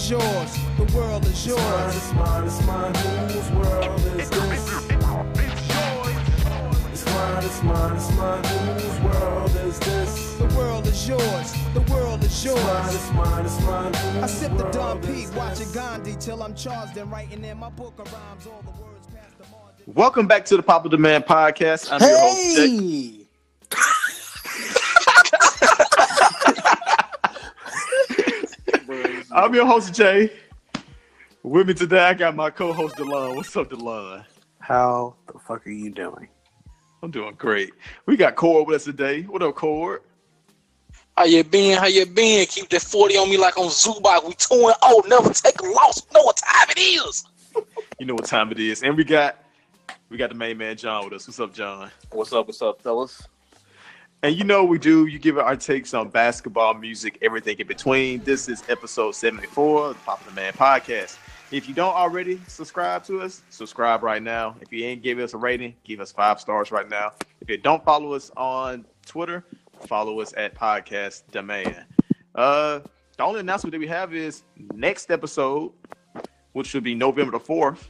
is yours. The world is yours. It's mine, it's mine, it's mine. Whose world is this? It's mine, it's mine, it's mine. Whose world is this? The world is yours. The world is It's mine, yours. it's mine, it's mine. Whose I sip the Don world watching? Gandhi till I'm charged and writing in my book of rhymes all the words past the margin. Welcome back to the Popular Demand Podcast. I'm your host, Jake. I'm your host, Jay. With me today, I got my co-host Delon. What's up, Delon? How the fuck are you doing? I'm doing great. We got Cord with us today. What up, Cord? How you been? How you been? Keep that 40 on me like on Zubac. We 2 and oh, never take a loss. Know what time it is. You know what time it is, and we got we got the main man John with us. What's up, John? What's up? What's up, fellas? And you know we do. You give it our takes on basketball, music, everything in between. This is episode 74 of the Popular Man Podcast. If you don't already subscribe to us, subscribe right now. If you ain't give us a rating, give us five stars right now. If you don't follow us on Twitter, follow us at Podcast Demand. Uh, the only announcement that we have is next episode, which should be November the 4th,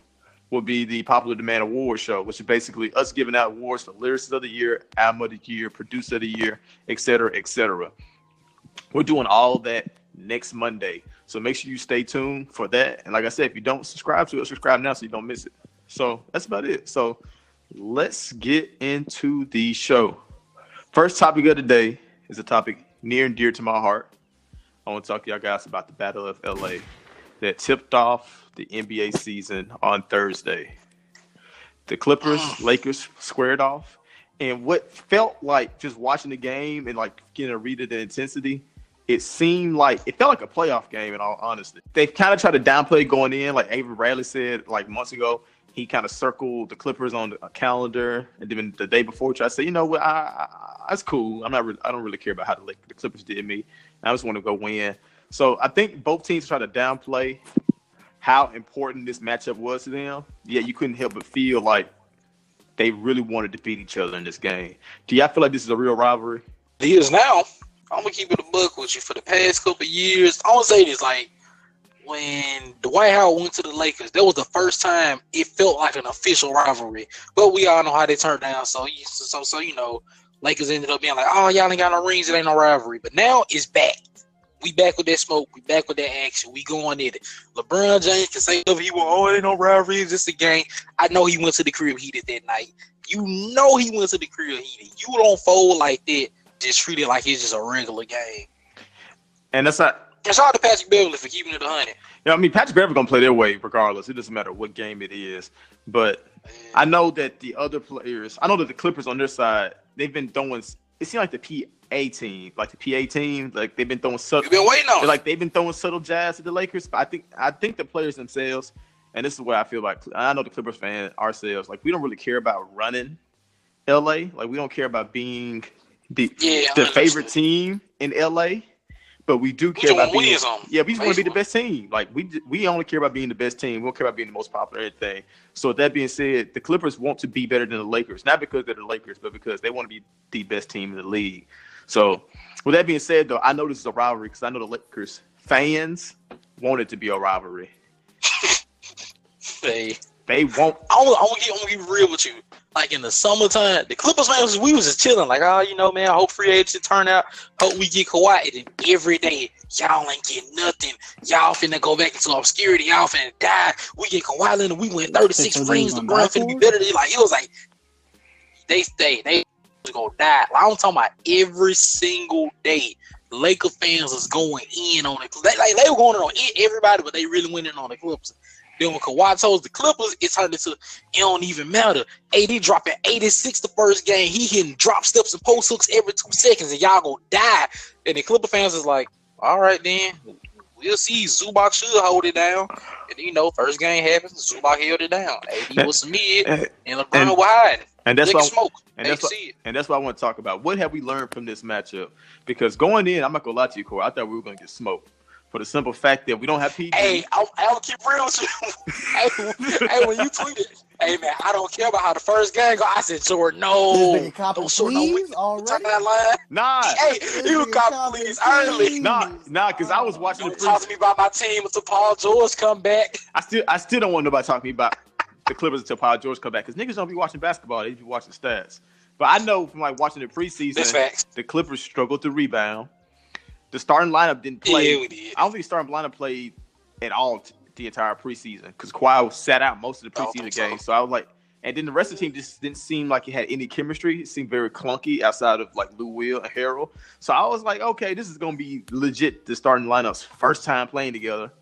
will be the Popular Demand Award Show, which is basically us giving out awards for Lyricist of the Year, Album of the Year, Producer of the Year, et cetera, et cetera. We're doing all that next Monday. So make sure you stay tuned for that. And like I said, if you don't subscribe to it, subscribe now so you don't miss it. So that's about it. So let's get into the show. First topic of the day is a topic near and dear to my heart. I want to talk to y'all guys about the Battle of LA that tipped off the NBA season on Thursday. The Clippers, mm. Lakers squared off. And what felt like just watching the game and like getting a read of the intensity, it seemed like it felt like a playoff game in all honesty. They kind of tried to downplay going in, like Avery Bradley said like months ago. He kind of circled the Clippers on the uh, calendar, and then the day before, tried to say, you know what, I, I, that's cool. I'm not, re- I don't really care about how the, the Clippers did me. I just want to go win. So I think both teams try to downplay how important this matchup was to them. Yeah, you couldn't help but feel like they really wanted to beat each other in this game. Do y'all feel like this is a real rivalry? It is now. I'm gonna keep it a buck with you for the past couple years. I want to say this like when Dwight Howard went to the Lakers, that was the first time it felt like an official rivalry. But we all know how they turned down. So, so, so you know, Lakers ended up being like, "Oh, y'all ain't got no rings. It ain't no rivalry." But now it's back. We back with that smoke. We back with that action. We going at it. LeBron James can say whatever he want. Oh, it ain't no rivalry. It's just a game. I know he went to the crib heated that night. You know he went to the crib heated. You don't fold like that. Just treat it like it's just a regular game. And that's not. And all to Patrick Beverly for keeping it a hundred. You know, I mean, Patrick Beverly gonna play their way regardless. It doesn't matter what game it is. But I know that the other players, I know that the Clippers on their side, they've been throwing. It seemed like the PA team, like the PA team, like they've been throwing subtle. You've been waiting on. Like they've been throwing subtle jabs at the Lakers, but I think I think the players themselves, and this is where I feel like I know the Clippers fan ourselves, like we don't really care about running LA. Like we don't care about being the Yeah, the favorite team in LA, but we do care about being yeah, we just want to be the best team. Like we we only care about being the best team. We don't care about being the most popular or anything. So with that being said, the Clippers want to be better than the Lakers, not because they're the Lakers, but because they want to be the best team in the league. So with that being said, though, I know this is a rivalry because I know the Lakers fans want it to be a rivalry. Hey, They want I'm I'm gonna get, I'm gonna be real with you. Like in the summertime, the Clippers fans, we was just chilling. Like, oh, you know, man, I hope free agency turn out. Hope we get Kawhi. And every day, y'all ain't getting nothing. Y'all finna go back into obscurity. Y'all finna die. We get Kawhi Leonard. We win 36 So they rings. gonna LeBron die finna be better than like it was like they stay. They was gonna die. I'm talking about every single day. Laker fans is going in on it. They, like they were going in on everybody, but they really went in on the Clippers. Then when Kawhi told the Clippers, it turned into it don't even matter. AD dropping 86 the first game. He hitting drop steps and post hooks every two seconds, and y'all gonna die. And the Clipper fans is like, all right then, we'll see. Zubac should hold it down. And you know, first game happens, Zubac held it down. AD was mid, and, LeBron and- was hiding. and that's Lick why smoke. and that's see and that's what I want to talk about. What have we learned from this matchup? Because going in, I'm not gonna lie to you, Corey. I thought we were gonna get smoked. for the simple fact that we don't have PG. Hey, I, I'll keep real with you. hey, hey, when you tweeted, hey man, I don't care about how the first game go. I said, Jordan, no, This nigga copping don't show no please already? Turn that line. Nah, Hey, you nigga got copping please early. please. nah, nah, because I was watching the Don't pre. talk to me about my team until Paul George come back. I still, I still don't want nobody talking to me about the Clippers until Paul George come back because niggas don't be watching basketball; they be watching stats. But I know from like watching the preseason, facts. the Clippers struggled to rebound. The starting lineup didn't play. Yeah, did. I don't think the starting lineup played at all t- the entire preseason because Kawhi sat out most of the oh, preseason think so. games. So I was like, and then the rest of the team just didn't seem like it had any chemistry. It seemed very clunky outside of like Lou Will and Harrell. So I was like, okay, this is gonna be legit. The starting lineups first time playing together.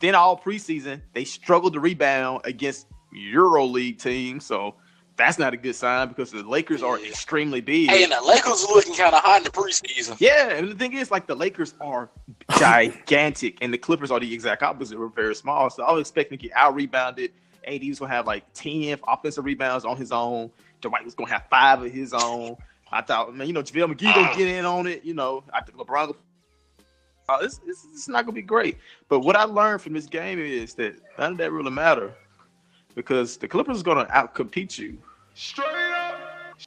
Then all preseason they struggled to rebound against Euro League teams. So that's not a good sign because the Lakers are extremely big. Hey, and the Lakers are looking kind of hot in the preseason. Yeah, and the thing is, like the Lakers are gigantic, and the Clippers are the exact opposite. We're very small, so I was expecting to get out rebounded. AD was gonna have like ten offensive rebounds on his own. Dwight was gonna have five of his own. I thought, man, you know, JaVale McGee gonna get in on it. You know, I think LeBron. Uh, this, this is not gonna be great. But what I learned from this game is that none of that really matter because the Clippers are gonna outcompete you.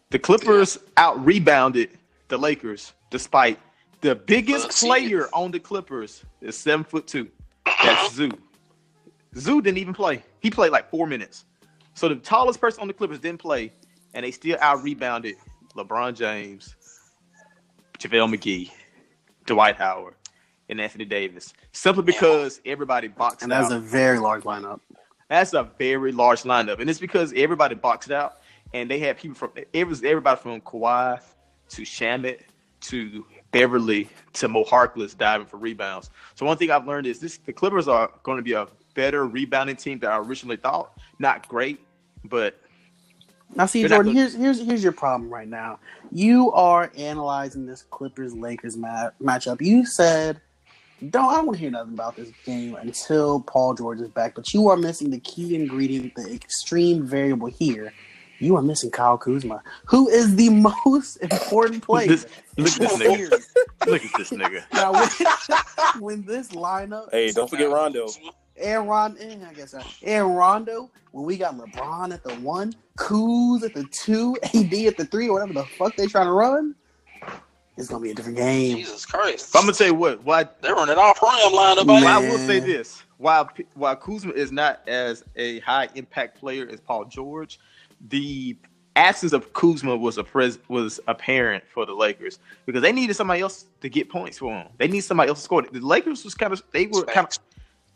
The Clippers out rebounded the Lakers despite the biggest Uh, player on the Clippers is seven foot two. That's Zoo. Zoo didn't even play. He played like four minutes. So the tallest person on the Clippers didn't play, and they still out rebounded LeBron James, JaVale McGee, Dwight Howard, and Anthony Davis. Simply because everybody boxed And out. And that's a very large lineup. That's a very large lineup, and it's because everybody boxed out, and they had people from it was everybody from Kawhi to Shamet to Beverly to Mo Harkless diving for rebounds. So one thing I've learned is this: the Clippers are going to be a better rebounding team than I originally thought. Not great, but Now, see, Jordan, here's here's here's your problem right now. You are analyzing this Clippers Lakers ma- matchup. You said, "Don't I don't want to hear nothing about this game until Paul George is back." But you are missing the key ingredient, the extreme variable here. You are missing Kyle Kuzma, who is the most important player. This- look at this nigga. look at this nigga. Now, when, when this lineup Hey, don't forget Rondo. and Ron, eh, I guess uh, and Rondo, when we got LeBron at the one, Kuz at the two, AD at the three, or whatever the fuck they trying to run, it's gonna be a different game. Jesus Christ. But I'm gonna tell you what. Why They're running off prime lineup. Well, ain't I they? will say this: while while Kuzma is not as a high impact player as Paul George, the absence of Kuzma was a pres- was apparent for the Lakers because they needed somebody else to get points for them. They need somebody else to score. The Lakers was kind of they were kind of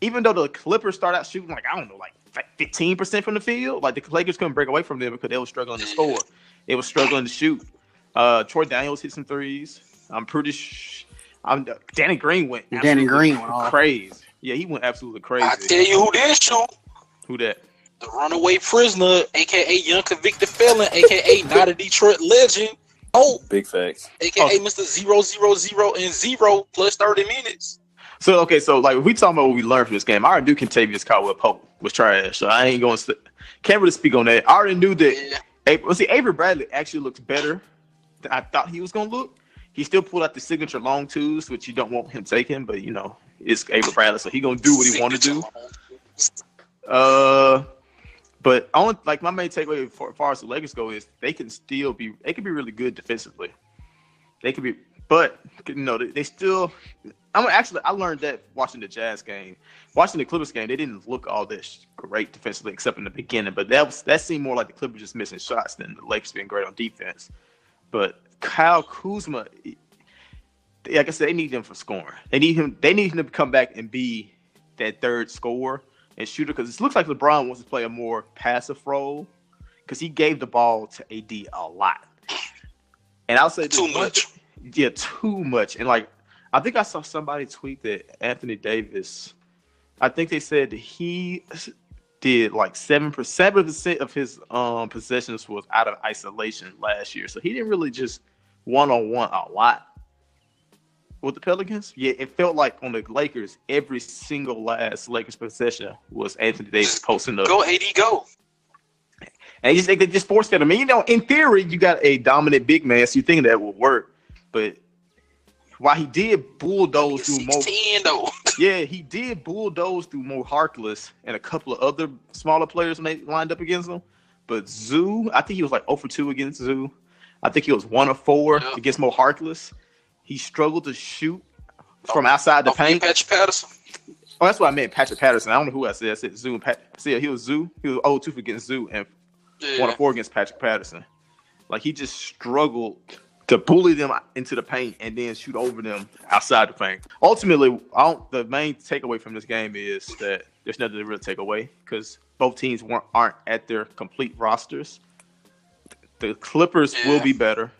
even though the Clippers started out shooting like I don't know like fifteen percent from the field, like the Lakers couldn't break away from them because they were struggling to score. They were struggling to shoot. Uh, Troy Daniels hit some threes. I'm pretty. Sh- I'm Danny Green went. Danny Green went off. crazy. Yeah, he went absolutely crazy. I tell you who did shoot. Who that? The runaway prisoner, aka young convicted felon, aka not a Detroit legend. Oh, Big facts. aka Oh. Mr. Zero Zero Zero and Zero plus 30 minutes. So okay, so like we talking about what we learned from this game, I already knew Kentavious Caldwell Pope was trash. So I ain't going to can't really speak on that. I already knew that. Yeah. Avery, well, see, Avery Bradley actually looks better than I thought he was going to look. He still pulled out the signature long twos, which you don't want him taking, but you know it's Avery Bradley, so he gonna do what he want to do. Uh, but like my main takeaway for, as far as the Lakers go is they can still be they can be really good defensively. They could be, but you know they, they still. I'm actually I learned that watching the Jazz game, watching the Clippers game. They didn't look all that sh- great defensively except in the beginning, but that was that seemed more like the Clippers just missing shots than the Lakers being great on defense. But Kyle Kuzma, like I said, they need him for scoring. They need him. They need him to come back and be that third scorer and shooter because it looks like LeBron wants to play a more passive role because he gave the ball to AD a lot. And I'll say Too much. thing- yeah, too much. And like, I think I saw somebody tweet that Anthony Davis. I think they said he did like seven percent of his um possessions was out of isolation last year. So he didn't really just one on one a lot with the Pelicans. Yeah, it felt like on the Lakers, every single last Lakers possession was Anthony Davis posting up. Go AD go. And they just they just forced it. I mean, you know, in theory, you got a dominant big man, so you think that will work, but while he did bulldoze through Six more, though. yeah, he did bulldoze through Mo Harkless and a couple of other smaller players when they lined up against him. But Zoo, I think he was like 0 for 2 against Zoo. I think he was 1 of 4 Yeah. against Mo Harkless. He struggled to shoot from oh, outside the oh, paint. Patrick Patterson. Oh, that's what I meant. Patrick Patterson. I don't know who I said. I said Zoo and Pat. See, he was Zoo. He was 0 2 for against Zoo and Yeah. one of four against Patrick Patterson. Like he just struggled to bully them into the paint and then shoot over them outside the paint. Ultimately, I don't, the main takeaway from this game is that there's nothing to really take away because both teams weren't aren't at their complete rosters. The Clippers will be better.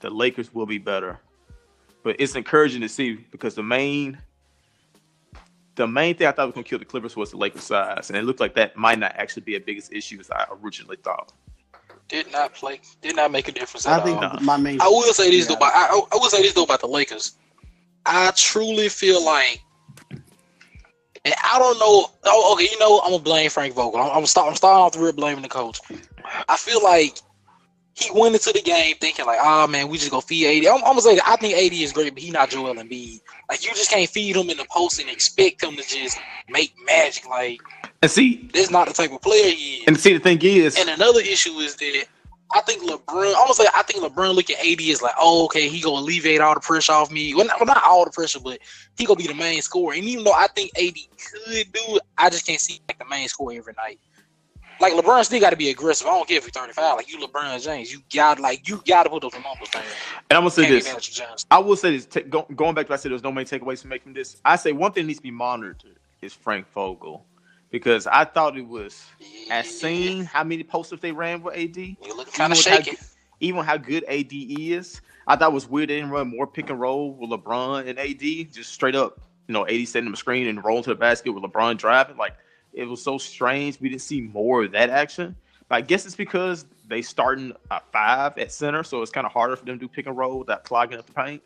The Lakers will be better. But it's encouraging to see because the main the main thing I thought was gonna kill the Clippers was the Lakers size, and it looked like that might not actually be a biggest issue as I originally thought. Did not play. Did not make a difference I at think all. no. my main. I will say this Yeah. though. About, I, I I will say this though about the Lakers. I truly feel like, and I don't know. Oh, okay, you know I'm gonna blame Frank Vogel. I'm, I'm, start, I'm starting off the real blaming the coach. I feel like he went into the game thinking like, oh man, we just go feed AD. I'm, I'm gonna say that I think AD is great, but he not Joel Embiid. Like you just can't feed him in the post and expect him to just make magic. Like And see, that's not the type of player he is. and see, the thing is, And another issue is that I think LeBron, almost like I think LeBron looking at AD as like, oh, okay, he gonna alleviate all the pressure off me. Well, not, well, not all the pressure, but he gonna be the main scorer. And even though I think AD could do it, I just can't see like the main scorer every night. Like LeBron still got to be aggressive. I don't care if you're 35. Like you, LeBron James, you got like you got to put those numbers down. and I'm gonna say this. I will say this. ta- go, going back to what I said, there's no main takeaways to make from making this. I say one thing needs to be monitored is Frank Vogel, because I thought it was as seen how many posters they ran with AD. You look kind of Even how good- Even how good AD is, I thought it was weird they didn't run more pick and roll with LeBron and AD, just straight up, you know, AD setting the screen and rolling to the basket with LeBron driving. Like it was so strange. We didn't see more of that action. But I guess it's because they starting a five at center, so it's kind of harder for them to do pick and roll without clogging up the paint.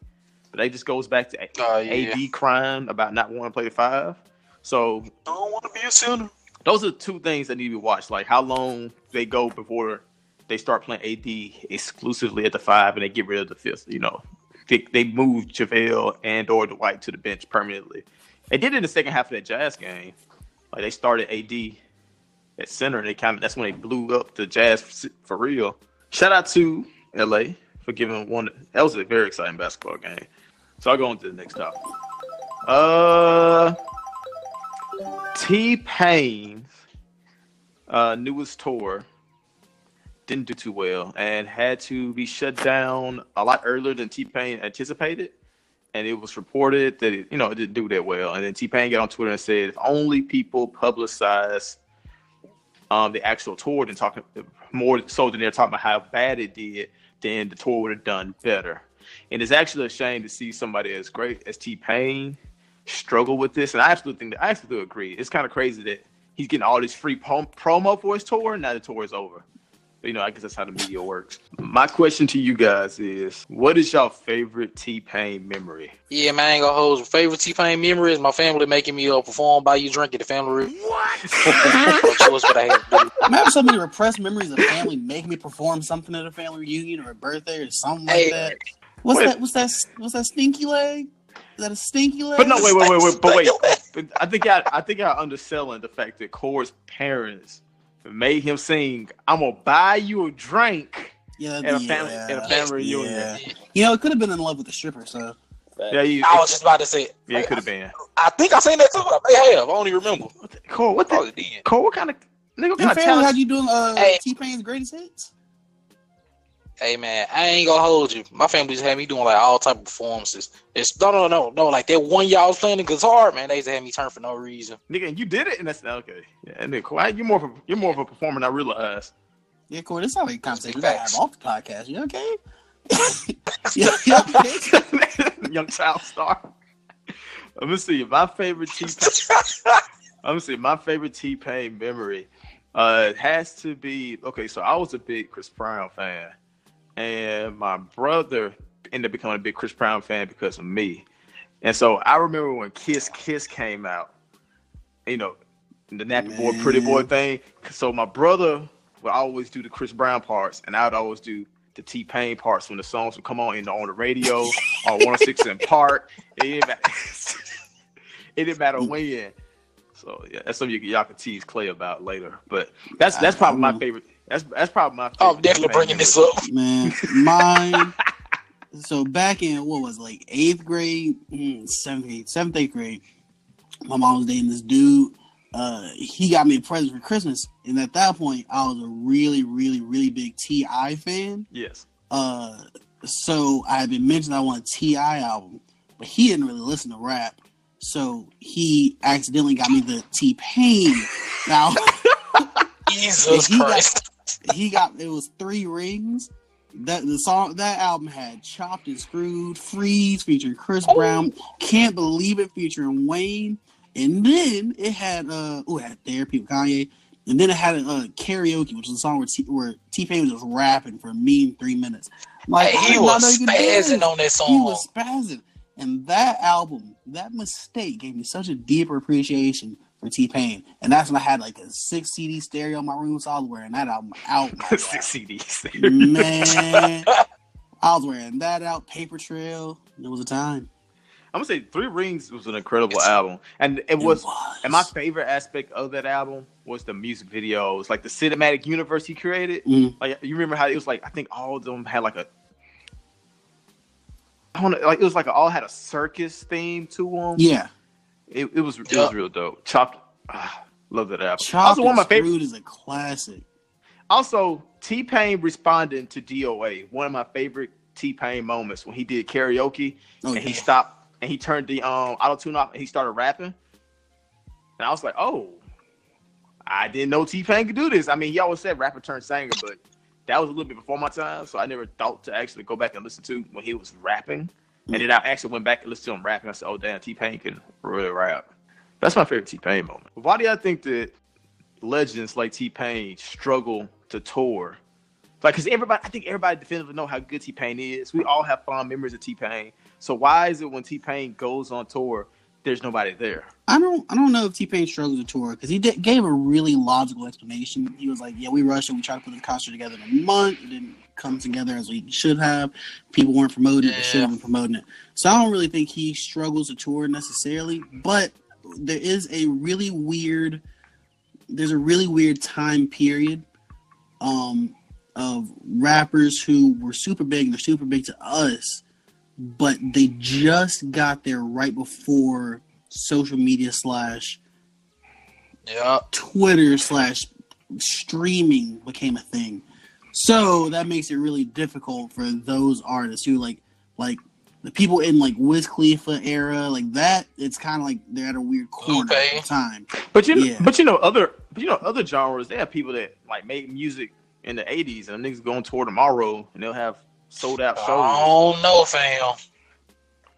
But that just goes back to Oh, yeah. AD crying about not wanting to play the five. So I don't want to be a center. those are two things that need to be watched. Like how long they go before they start playing AD exclusively at the five, and they get rid of the fifth. You know, they, they move JaVale and or Dwight to the bench permanently. They did in the second half of that Jazz game. Like they started AD at center, and they kind of that's when they blew up the Jazz for, real. Shout out to LA for giving one. That was a very exciting basketball game. So I'll go on to the next topic. Uh, T Pain's uh, newest tour didn't do too well and had to be shut down a lot earlier than T Pain anticipated. And it was reported that it, you know it didn't do that well. And then T Pain got on Twitter and said, if only people publicize um, the actual tour than talking more so than they're talking about how bad it did, then the tour would have done better. And it's actually a shame to see somebody as great as T Pain struggle with this. And I absolutely think that I absolutely agree. It's kind of crazy that he's getting all this free prom- promo for his tour, and now the tour is over. But, you know, I guess that's how the media works. My question to you guys is, what is your favorite T Pain memory? Yeah, man, I ain't gonna hold you. Favorite T Pain memory is my family making me uh, perform by you drinking the family. What? no choice, but I had to do. I have so many repressed memories of family making me perform something at a family reunion or a birthday or something like that. What's Wait. that? What's that? What's that stinky leg? Is that a stinky leg? But no, wait, wait, wait, wait. But wait, but I think I, I think I'm underselling the fact that Core's parents made him sing. I'm gonna buy you a drink Yeah, at a family yeah. at a family reunion. Yeah. You know, it could have been in love with the stripper. So Yeah, you, I was just about to say. yeah, it could have been. I think I seen that too. but I may have. I don't even remember. Cole, what the, Cole, what kind of nigga? What your kind of family talent? had you doing uh, Hey. T Pain's greatest hits. Hey man, I ain't gonna hold you. My family just had me doing like all type of performances. It's no, no, no, no. Like that one y'all was playing the guitar, man. They just had me turn for no reason. Nigga, and you did it, and that's okay. Yeah, and then Kawhi, you're more of a you're more of a performer than I realized. Yeah, Corey, this is how we conversation we Facts. gotta have off the podcast. You okay? yeah, you okay? Young child star. Let me see. My favorite T. Let me see. My favorite T Pain memory. Uh, it has to be okay. So I was a big Chris Brown fan, and my brother ended up becoming a big Chris Brown fan because of me. And so I remember when Kiss Kiss came out. You know, the nappy boy, pretty boy thing. So my brother would always do the Chris Brown parts, and I would always do the T Pain parts when the songs would come on in on the radio or 106 in Park. It didn't matter. it didn't matter when. So yeah, that's something you, y'all can tease Clay about later. But that's that's probably my favorite. That's that's probably my. favorite I'm definitely bringing this up. Man, mine. so back in what was it, like eighth grade, mm, seventh grade, seventh eighth grade, my mom was dating this dude. Uh, he got me a present for Christmas, and at that point, I was a really, really, really big T.I. fan. Yes. Uh, so I had been mentioned I want a T.I. album, but he didn't really listen to rap. So he accidentally got me the T Pain. Now Jesus He got- Christ. He got it was three rings. That the song that album had Chopped and Screwed, Freeze featuring Chris Brown, Can't Believe It featuring Wayne, and then it had uh oh it had Therapy with Kanye, and then it had uh karaoke, which was a song where T where T Pain was just rapping for a mean three minutes. Like Hey, he did not know was you could this. spazzing on that He was spazzing. And that album, that mistake gave me such a deeper appreciation for T Pain. And that's when I had like a six CD stereo in my room, so I was wearing that album out. my Six. CDs. Man, I was wearing that out, Paper Trail. It was a time. I'm gonna say Three Rings was an incredible It's- album, and it was. was. And my favorite aspect of that album was the music videos, like the cinematic universe he created. Mm. Like you remember how it was like I think all of them had like a I don't know, like it was like all had a circus theme to them. Yeah. It, it was it was real dope. Chopped, ah, love that album. Chopped also one of my and favorite. Screwed is a classic. Also, T Pain responding to DOA. One of my favorite T Pain moments when he did karaoke Oh, and he stopped and he turned the um auto tune off and he started rapping. And I was like, oh, I didn't know T Pain could do this. I mean, he always said rapper turned singer, but that was a little bit before my time, so I never thought to actually go back and listen to when he was rapping. And then I actually went back and listened to him rapping. I said, oh damn, T Pain can really rap. That's my favorite T Pain moment. Why do y'all think that legends like T Pain struggle to tour? Like, cause everybody, I think everybody definitively know how good T Pain is. We all have fond memories of T Pain. So why is it when T Pain goes on tour, there's nobody there? I don't I don't know if T Pain struggles to tour because he did, gave a really logical explanation. He was like, "Yeah, we rushed and we tried to put the concert together in a month. It didn't come together as we should have. People weren't promoting it. They should have been promoting it. So I don't really think he struggles to tour necessarily. But there is a really weird there's a really weird time period um of rappers who were super big and they're super big to us but they just got there right before social media slash Yeah. Twitter slash streaming became a thing. So that makes it really difficult for those artists who like like the people in like Wiz Khalifa era, like that, it's kinda like they're at a weird corner Okay. at time. But you know, Yeah. but you know other, but you know other genres. They have people that like make music in the '80s, and niggas going tour tomorrow, and they'll have sold out shows. I shows. don't know, fam.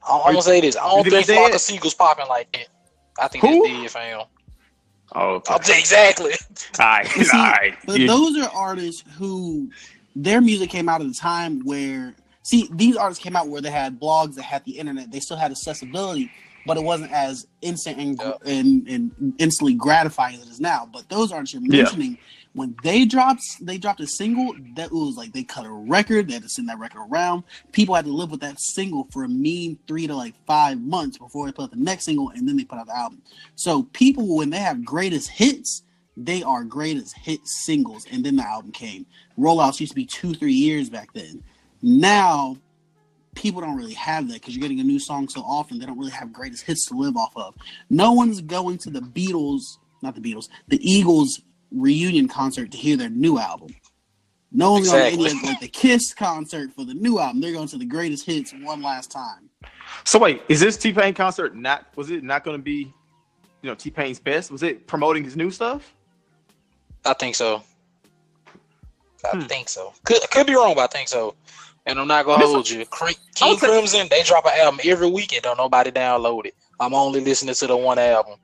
I'm gonna say this. I don't think think they Flock dead? of Seagulls popping like that. I think Who? that's dead, fam. Oh, okay. Exactly. all right, But see, all right. But uh, You- those are artists who their music came out at a time where see these artists came out where they had blogs that had the internet. They still had accessibility, but it wasn't as instant and Yeah. and, and instantly gratifying as it is now. But those artists you're Yeah. When they dropped they dropped a single, that was like they cut a record, they had to send that record around. People had to live with that single for a mean three to like five months before they put out the next single and then they put out the album. So people when they have greatest hits, they are greatest hit singles, and then the album came. Rollouts used to be two, three years back then. Now, people don't really have that because you're getting a new song so often. They don't really have greatest hits to live off of. No one's going to the Beatles, not the Beatles, the Eagles reunion concert to hear their new album. No one's going to any of like the Kiss concert for the new album. They're going to the greatest hits one last time. So wait, is this T Pain concert not? Was it not going to be, you know, T Pain's best? Was it promoting his new stuff? I think so. I Hmm. think so. Could could be wrong, but I think so. And I'm not gonna hold you. Cre- I King would Crimson, they drop an album every weekend. Don't nobody download it. I'm only listening to the one album.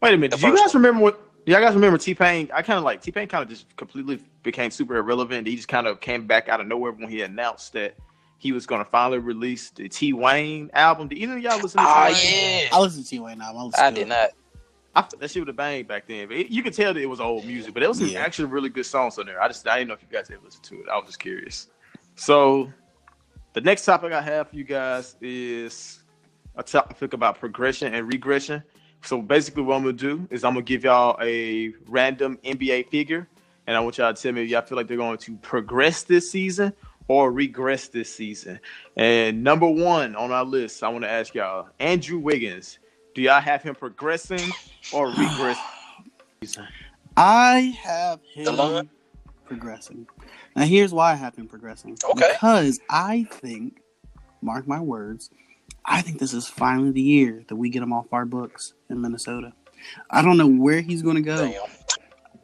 Wait a minute. The Do you first guys remember what? Y'all guys remember T Pain? I kind of like T Pain. Kind of just completely became super irrelevant. He just kind of came back out of nowhere when he announced that he was going to finally release the T Wayne album. Did either of y'all listen to Ah, T Wayne? yeah. I listened to T Wayne now. I, listen I did not. I, that shit would have banged back then. But it, you could tell that it was old music. But there was some Yeah. actually really good songs on there. I just I didn't know if you guys ever listened to it. I was just curious. So, the next topic I have for you guys is a topic about progression and regression. So, basically, what I'm gonna do is I'm gonna give y'all a random NBA figure, and I want y'all to tell me if y'all feel like they're going to progress this season or regress this season. And number one on our list, I want to ask y'all, Andrew Wiggins. Do y'all have him progressing or regress? I have him progressing. Now, here's why I have him progressing. Okay. Because I think, mark my words, I think this is finally the year that we get him off our books in Minnesota. I don't know where he's going to go,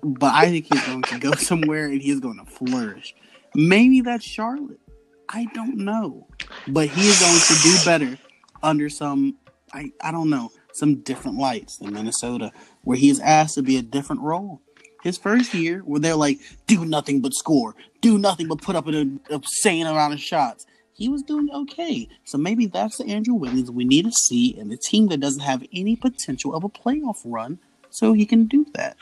but I think he's going to go somewhere and he's going to flourish. Maybe that's Charlotte. I don't know. But he is going to do better under some, I, I don't know, some different lights than Minnesota, where he is asked to be a different role. His first year, where they're like, do nothing but score, do nothing but put up an insane amount of shots. He was doing okay. So maybe that's the Andrew Wiggins we need to see in the team that doesn't have any potential of a playoff run so he can do that.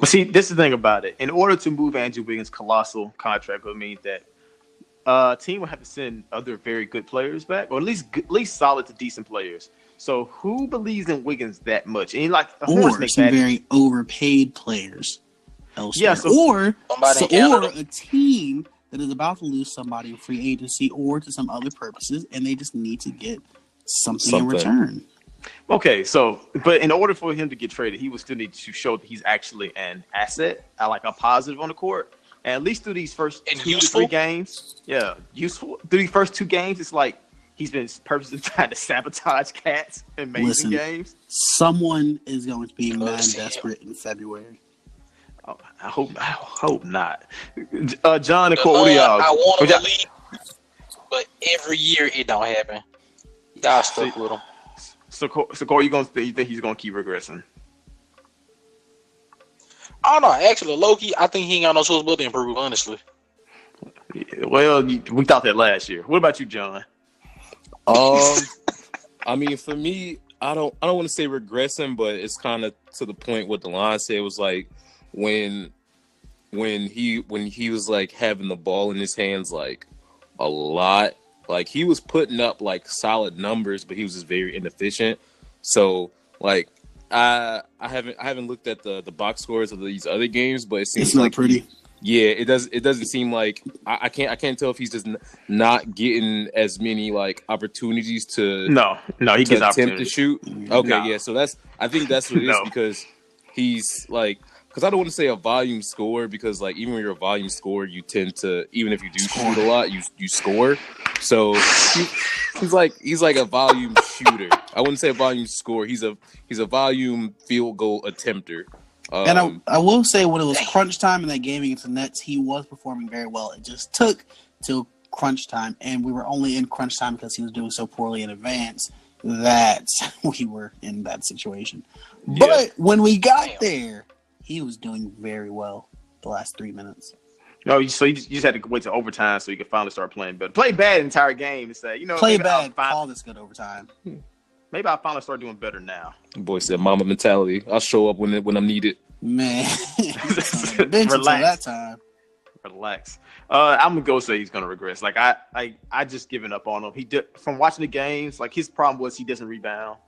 But see, this is the thing about it. In order to move Andrew Wiggins' colossal contract would mean that uh team would have to send other very good players back, or at least at least solid to decent players. So who believes in Wiggins that much? And like the or some bad very overpaid players elsewhere. Yeah, so- or so, or a team that is about to lose somebody in free agency or to some other purposes, and they just need to get something, in return. Okay, so but in order for him to get traded, he would still need to show that he's actually an asset, uh, like a positive on the court. And at least through these first And two useful? to three games, yeah, useful. Through these first two games, it's like he's been purposely trying to sabotage cats in amazing Listen. games. Someone is going to be mad to see him. desperate in February. I hope, I hope not. Uh, John and The Cole, what do Lord, y'all? I want what him y'all- to leave, but every year it don't happen. Y'all stuck See- with him. So, Cole, so Cole, you gonna you think he's gonna keep regressing? I don't know. Actually, Loki, I think he ain't got no choice but to improve. Honestly, Yeah, Well, we thought that last year. What about you, John? Um, I mean, for me, I don't, I don't want to say regressing, but it's kind of to the point what the line said was like when, when he, when he was like having the ball in his hands like a lot, like he was putting up like solid numbers, but he was just very inefficient. So like, I, I haven't, I haven't looked at the the box scores of these other games, but it seems It's not like pretty. yeah, it does. It doesn't seem like I, I can't. I can't tell if he's just n- not getting as many like opportunities to No, no, he to gets attempt to shoot. Mm-hmm. Okay, Nah. yeah. So that's. I think that's what it is No. because he's like. Because I don't want to say a volume scorer because like even when you're a volume scorer, you tend to even if you do shoot a lot, you you score. So he, he's like he's like a volume shooter. I wouldn't say a volume scorer. He's a he's a volume field goal attempter. Um, And I, I will say, when it was crunch time in that game against the Nets, he was performing very well. It just took till crunch time, and we were only in crunch time because he was doing so poorly in advance that we were in that situation. Yeah. But when we got there, he was doing very well the last three minutes. No, so you just, you just had to wait to overtime so you could finally start playing better. Play bad entire game and say, you know, Play maybe I'll bad, fin- call this good overtime. maybe I'll finally start doing better now. boy said mama mentality. I'll show up when it, when I'm needed. Man, Son of a bitch until Relax. that time. Relax. Uh, I'm gonna go say he's gonna regress. Like I, I, I just given up on him. He did from watching the games. Like his problem was he doesn't rebound.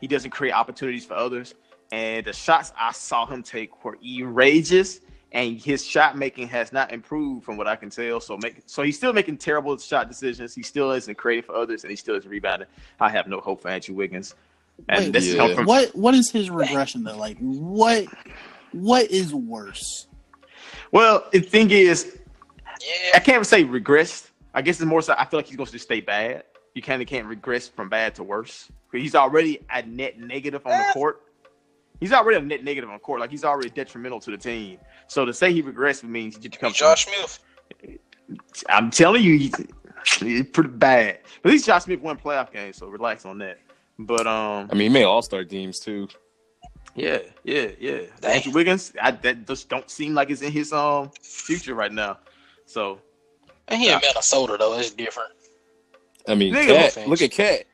He doesn't create opportunities for others. And the shots I saw him take were outrageous. And his shot making has not improved from what I can tell. So make so he's still making terrible shot decisions. He still isn't creating for others, and he still isn't rebounding. I have no hope for Andrew Wiggins. And Wait, this is yeah. coming from What what is his regression though? Like what what is worse? well. The thing is, I can't say regress. I guess it's more so. I feel like he's going to stay bad. You kind of can't regress from bad to worse. He's already a net negative on the court. He's already a net negative on court. Like he's already detrimental to the team. So to say he regressed means he becomes. Josh Smith. I'm telling you, he's, he's pretty bad. At least Josh Smith won playoff games, so relax on that. But um, I mean, he made All Star teams too. yeah, yeah, yeah. Damn. Andrew Wiggins, I, that just don't seem like it's in his um future right now. So And he in Minnesota though. It's different. I mean, Cat, look at Cat.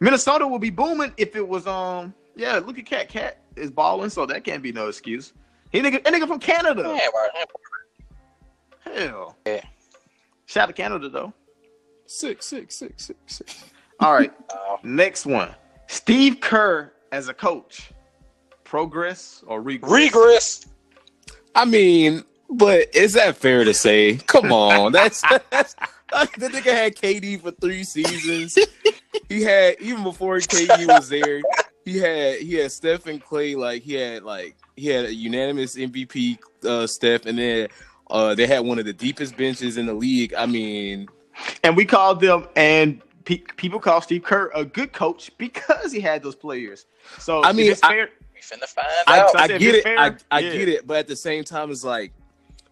Minnesota would be booming if it was um yeah, look at Cat Cat is balling, so that can't be no excuse. He nigga that nigga from Canada. Yeah, right. Hell. Yeah. Shout out to Canada though. Six, six, six, six, six. All right, Uh, next one. Steve Kerr as a coach. Progress or regress? regress. I mean, but is that fair to say? Come on, that's that's the nigga had KD for three seasons. He had even before KD was there. He had he had Steph and Clay. Like he had like he had a unanimous MVP uh, Steph, and then uh, they had one of the deepest benches in the league. I mean, And we called them, and pe- people call Steve Kerr a good coach because he had those players. So I mean, it's I- fair. We finna find I, out. I I get it. it's I, I yeah. get it. But at the same time, it's like,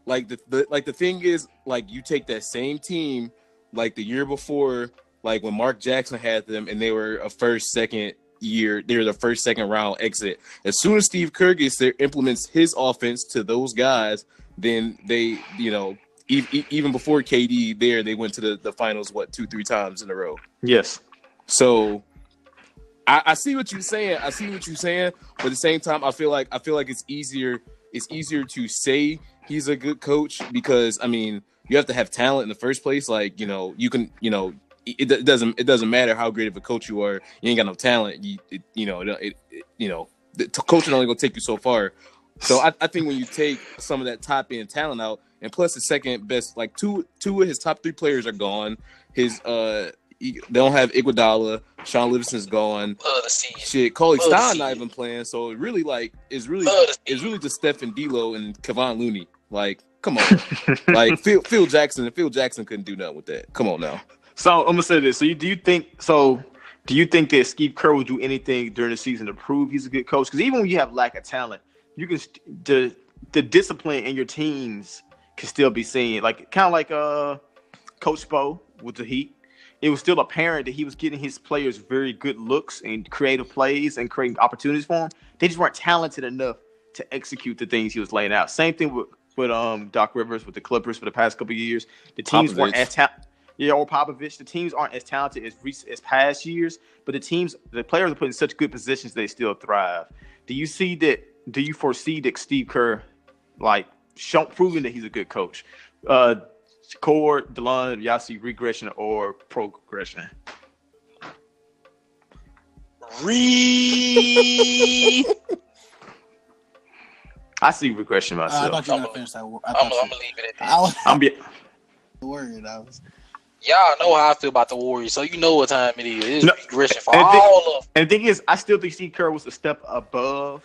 like the, the like the thing is, like you take that same team, like the year before, like when Mark Jackson had them, and they were a first, second year, they were the first, second round exit. As soon as Steve Kerr gets there, implements his offense to those guys, then they, you know. e- Even before KD there, they went to the, the finals what two three times in a row. Yes. So I, I see what you're saying. I see what you're saying, but at the same time, I feel like I feel like it's easier. It's easier to say he's a good coach because I mean you have to have talent in the first place. Like you know you can you know it, it doesn't it doesn't matter how great of a coach you are. You ain't got no talent. You it, you know it, it, it- you know the coaching only gonna take you so far. So I, I think when you take some of that top end talent out, and plus the second best, like two two of his top three players are gone. His uh, he- they don't have Iguodala. Sean Livingston's gone. Love to see it. Shit, Cauley Stein not even playing. So it really like it's really Love it's really just Stephen D'Lo and Kevon Looney. Like, come on, like Phil Phil Jackson. Phil Jackson couldn't do nothing with that. Come on now. So I'm gonna say this. So you do you think so? Do you think that Steve Kerr will do anything during the season to prove he's a good coach? Because even when you have lack of talent, you can st- the the discipline in your teams can still be seen. Like kind of like uh Coach Bo with the Heat. It was still apparent that he was getting his players very good looks and creative plays and creating opportunities for them. They just weren't talented enough to execute the things he was laying out. Same thing with with um Doc Rivers with the Clippers for the past couple of years. The teams weren't as talented. Yeah, or Popovich. The teams aren't as talented as rec- as past years, but the teams, the players are put in such good positions they still thrive. Do you see that? Do you foresee that Steve Kerr, like, show, proving that he's a good coach? Uh, Core, Delon, y'all see regression or progression? Re. I see regression Uh, I myself. thought you were I'm gonna finish that. word. I I'm, thought I'm gonna leave it at that. I was I'm be- worried. I was. Y'all know how I feel about the Warriors, so you know what time it is. It's No, regression for and thi- all of and the thing is, I still think Steve Kerr was a step above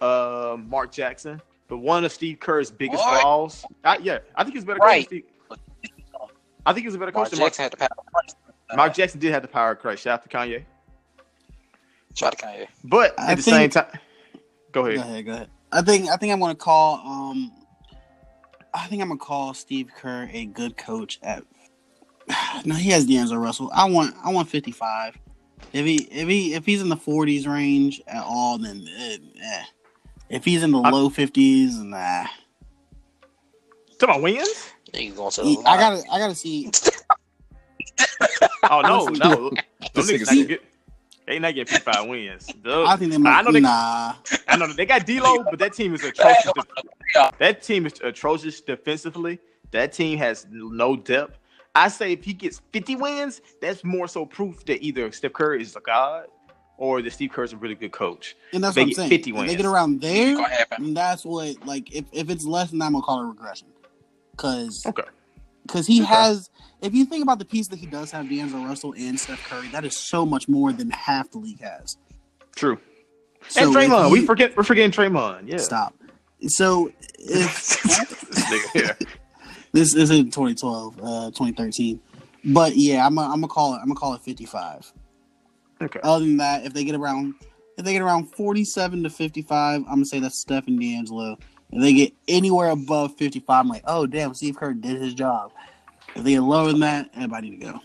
uh, Mark Jackson. But one of Steve Kerr's biggest What? flaws, I, yeah, I think he's a better Right. coach. Than Steve. I think he's a better Mark coach than Mark Jackson had the power. Mark Jackson did have the power of Christ. Shout out to Kanye. Try to Kanye. But I at the same time, go ahead. Go ahead. ahead. Go ahead. I think. I think I'm gonna call. Um. I think I'm gonna call Steve Kerr a good coach at. No, he has D'Angelo Russell. I want. I want 55. If he if he if he's in the 40s range at all, then eh, eh. If he's in the I- low 50s, nah. Talking about wins? Niggas going to the He- I gotta. I gotta see. Oh no, Honestly, no. Those niggas nigga's- not get, they not getting 55 wins. Those- I think they might. I know they- nah. I know they got D'Lo, but that team is atrocious. that team is atrocious defensively. That team has no depth. I say if he gets 50 wins, that's more so proof that either Steph Curry is a god or that Steve Kerr is a really good coach. And that's They what I'm get saying. 50 If they get around there, And that's what like if, if it's less than that, I'm gonna call it regression. Cause Okay. because he Okay. has if you think about the piece that he does have D'Angelo Russell and Steph Curry, that is so much more than half the league has. True. So and if Draymond, we forget we're forgetting Draymond. Yeah. stop. So if This this is in 2012, uh 2013. But yeah, I'm gonna call it I'm gonna call it 55. Okay. Other than that, if they get around if they get around 47 to 55, I'm gonna say that's Stephen D'Angelo. If they get anywhere above 55, I'm like, oh damn, Steve Kerr did his job. If they get lower than that, everybody need to go.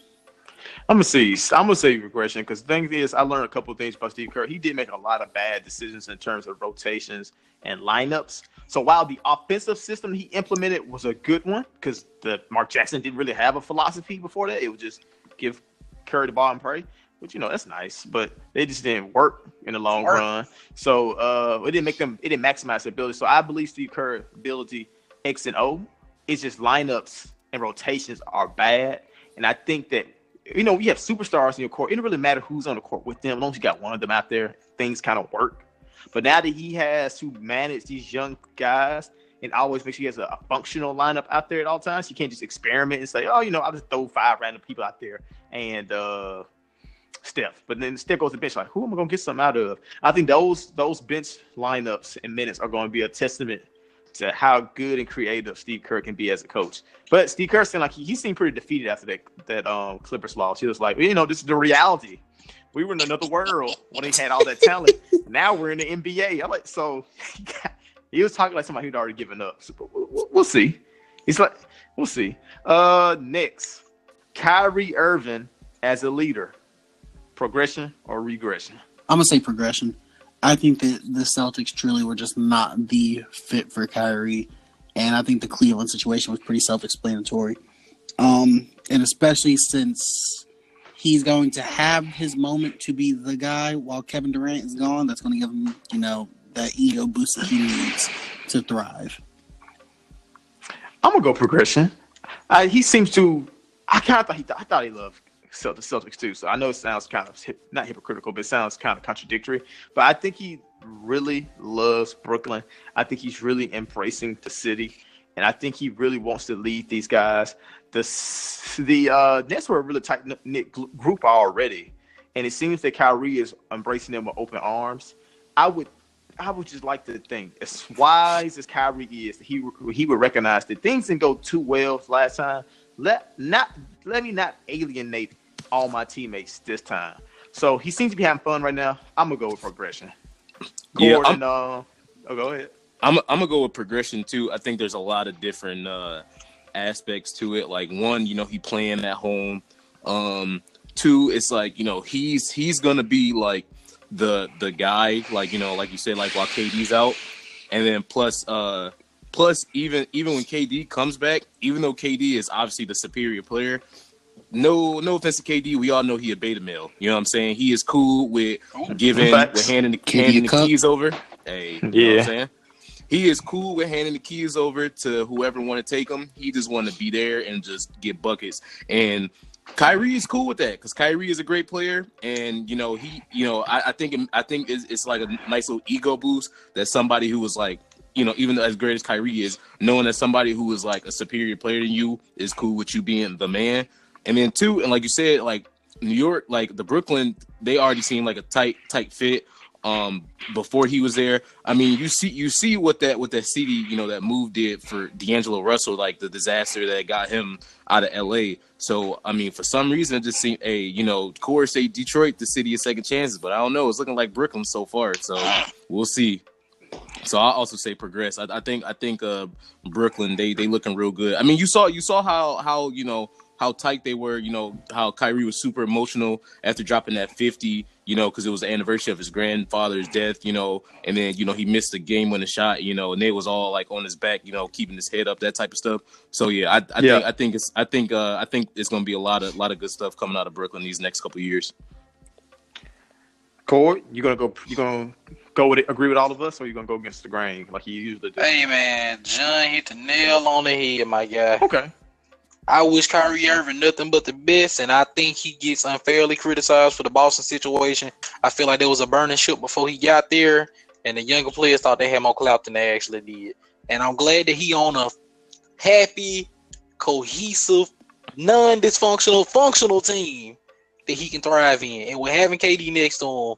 I'm gonna see. I'm gonna say regression because the thing is, I learned a couple of things about Steve Kerr. He did make a lot of bad decisions in terms of rotations and lineups. So while the offensive system he implemented was a good one, because the Mark Jackson didn't really have a philosophy before that, it would just give Curry the ball and pray. Which you know that's nice, but they just didn't work in the long Work. run. So uh, it didn't make them. It didn't maximize their ability. So I believe Steve Kerr's ability X and O is just lineups and rotations are bad. And I think that you know, we have superstars in your court. It don't really matter who's on the court with them, as long as you got one of them out there, things kind of work. But now that he has to manage these young guys and always make sure he has a, a functional lineup out there at all times, you can't just experiment and say, oh, you know, I'll just throw five random people out there and uh Steph. But then Steph goes to bench like, who am I gonna get something out of? I think those those bench lineups and minutes are going to be a testament to how good and creative Steve Kerr can be as a coach. But Steve Kerr seemed like he, he seemed pretty defeated after that that um Clippers loss. He was like, you know, this is the reality. We were in another world when he had all that talent. now we're in the NBA. I'm like, so he was talking like somebody who'd already given up. So we'll, we'll, see. He's like, we'll see. Uh, next, Kyrie Irving as a leader, progression or regression? I'm gonna say progression. I think that the Celtics truly were just not the fit for Kyrie, and I think the Cleveland situation was pretty self-explanatory. Um, and especially since he's going to have his moment to be the guy while Kevin Durant is gone, that's going to give him, you know, that ego boost that he needs to thrive. I'm gonna go progression. Uh, he seems to. I kind of thought he. I thought he loved the Celtics too. So I know it sounds kind of hip, not hypocritical, but it sounds kind of contradictory. But I think he really loves Brooklyn. I think he's really embracing the city, and I think he really wants to lead these guys. The the uh, Nets were a really tight knit group already, and it seems that Kyrie is embracing them with open arms. I would I would just like to think, as wise as Kyrie is, he he would recognize that things didn't go too well last time. Let not let me not alienate all my teammates this time. So he seems to be having fun right now. I'm gonna go with progression. Yeah, Gordon, uh, oh, go ahead. I'm I'm gonna go with progression too. I think there's a lot of different uh aspects to it. Like one, you know, he playing at home. Um, two, it's like you know he's he's gonna be like the the guy, like you know, like you said, like while KD's out, and then plus uh plus even even when KD comes back, even though KD is obviously the superior player. No, no offense to KD, we all know he a beta male. You know what I'm saying? He is cool with giving, with handing the handing the keys over. Hey, you know what Yeah. He is cool with handing the keys over to whoever want to take them. He just want to be there and just get buckets. And Kyrie is cool with that because Kyrie is a great player, and you know he, you know, I, I think I think it's, it's like a nice little ego boost that somebody who was like, you know, even though as great as Kyrie is, knowing that somebody who is like a superior player than you is cool with you being the man. And then two, and like you said, like New York, like the Brooklyn, they already seem like a tight, tight fit. Um, before he was there, I mean, you see, you see what that what that city, you know, that move did for D'Angelo Russell, like the disaster that got him out of LA. So, I mean, for some reason, it just seemed, a you know, of course, say Detroit, the city of second chances, but I don't know. It's looking like Brooklyn so far, so we'll see. So I'll also say progress. I, I think I think uh Brooklyn they they looking real good. I mean you saw you saw how how you know how tight they were. You know how Kyrie was super emotional after dropping that fifty. You know because it was the anniversary of his grandfather's death. You know and then you know he missed the game winning shot. You know and they was all like on his back. You know keeping his head up that type of stuff. So yeah I, I Yeah. think I think it's I think uh I think it's gonna be a lot of a lot of good stuff coming out of Brooklyn these next couple of years. Cord, you gonna go? You gonna go with it? Agree with all of us, or you gonna go against the grain like you usually do? Hey man, John hit the nail on the head, my guy. Okay. I wish Kyrie Irving nothing but the best, and I think he gets unfairly criticized for the Boston situation. I feel like there was a burning ship before he got there, and the younger players thought they had more clout than they actually did. And I'm glad that he on a happy, cohesive, non-dysfunctional, functional team that he can thrive in. And with having KD next to him,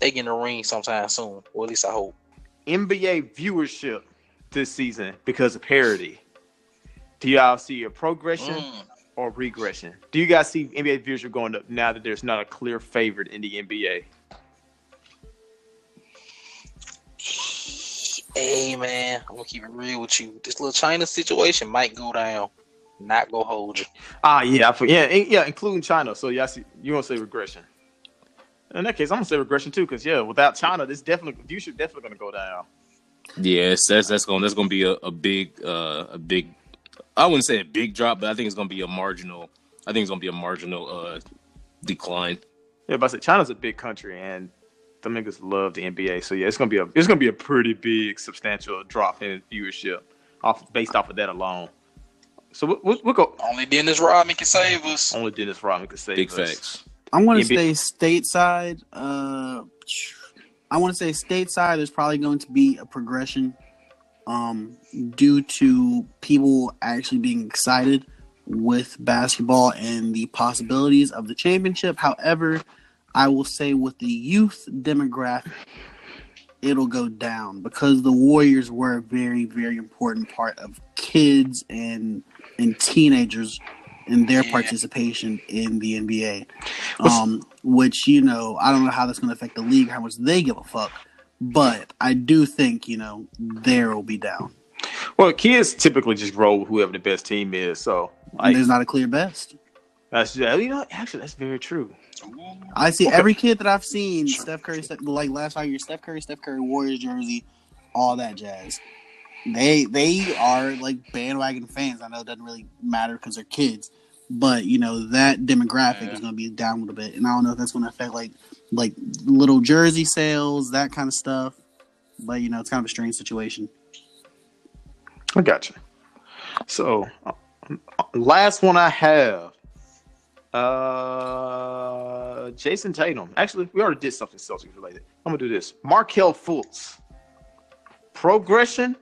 they get in the ring sometime soon, or at least I hope. NBA viewership this season because of parity. Do y'all see a progression Mm. or regression? Do you guys see NBA viewership going up now that there's not a clear favorite in the NBA? Hey man, I'm gonna keep it real with you. This little China situation might go down. Not go hold you. Ah, yeah, I for, yeah, yeah, including China. So y'all see, you want to say regression? In that case, I'm gonna say regression too, because yeah, without China, this definitely viewership definitely gonna go down. Yes, that's that's gonna that's going to be a, a big uh a big I wouldn't say a big drop, but I think it's going to be a marginal. I think it's going to be a marginal uh decline. Yeah, but I said China's a big country, and the niggas love the NBA. So yeah, it's gonna be a it's gonna be a pretty big, substantial drop in viewership off based off of that alone. So we'll, we'll, we'll go. Only Dennis Rodman can save us. Only Dennis Rodman can save Big us. facts. I'm going to NBA say stateside. Uh, I want to say stateside. There's probably going to be a progression, um, due to people actually being excited with basketball and the possibilities of the championship. However, I will say with the youth demographic, it'll go down because the Warriors were a very, very important part of kids and and teenagers in their participation in the NBA. Um, which you know, I don't know how that's going to affect the league, how much they give a fuck, but I do think you know there will be down. Well, kids typically just roll with whoever the best team is. So like There's not a clear best. that's you know actually that's very true. I see every kid that I've seen, Steph Curry, like last five years, Steph Curry, Steph Curry, Warriors jersey, all that jazz. They they are like bandwagon fans. I know it doesn't really matter because they're kids, but you know that demographic Yeah. is going to be down a little bit, and I don't know if that's going to affect like like little jersey sales, that kind of stuff. But you know, it's kind of a strange situation. I got you. So last one I have, uh, Jayson Tatum. Actually, we already did something Celtics related. I'm gonna do this. Markelle Fultz. Progression,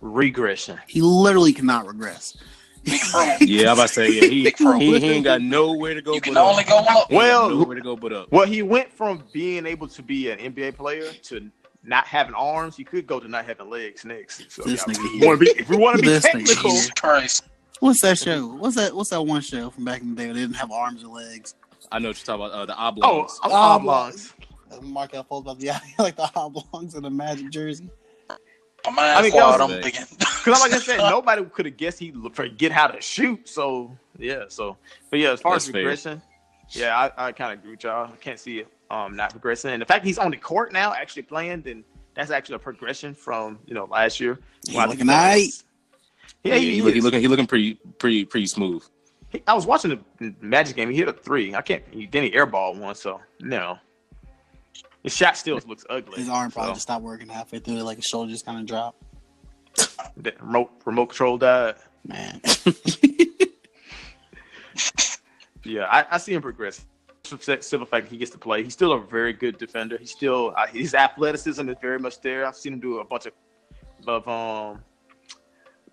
regression. He literally cannot regress. Big pro. Yeah, I'm about to say yeah, he, Big he, he ain't got nowhere to go You but can up. only go up. He ain't got Well, nowhere to go but up. Well, he went from being able to be an NBA player to not having arms. He could go to not having legs next. So This yeah, nigga if we here. want to be, if we want to be This technical. Jesus Christ. What's that show? What's that? What's that one show from back in the day where they didn't have arms or legs? I know what you're talking about. Uh, the oh, oblongs. I'm Oblongs. oblongs. Markelle Fultz about the like the oblongs and the Magic jersey. My mind I mean, squad, that I'm thinking. Because like I said, nobody could have guessed he'd forget how to shoot. So yeah, so but yeah, as far That's as fair. regression, yeah, I, I kind of agree with y'all. I can't see it um not progressing, and the fact he's on the court now actually playing, then that's actually a progression from you know last year. He looking think that's- Yeah, aight. Yeah, he, he, look- he looking he looking pretty pretty pretty smooth. He- I was watching the Magic game. He hit a three. I can't. He then he airballed one. So no, his shot still looks ugly. His arm probably so, just stopped working halfway through. Like his shoulder just kind of dropped. the remote remote control died. Man, Yeah, I, I see him progress. Simple fact he gets to play. He's still a very good defender. He's still uh, his athleticism is very much there. I've seen him do a bunch of of um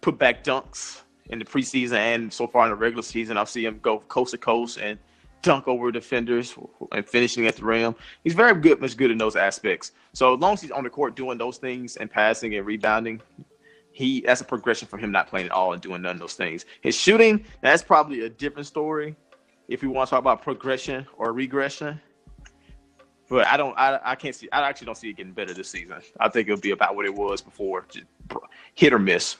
put back dunks in the preseason and so far in the regular season. I've seen him go coast to coast and dunk over defenders and finishing at the rim. He's very good, much good in those aspects. So as long as he's on the court doing those things and passing and rebounding, he that's a progression from him not playing at all and doing none of those things. His shooting, that's probably a different story if you want to talk about progression or regression. But I don't, I, I can't see, I actually don't see it getting better this season. I think it'll be about what it was before, just hit or miss,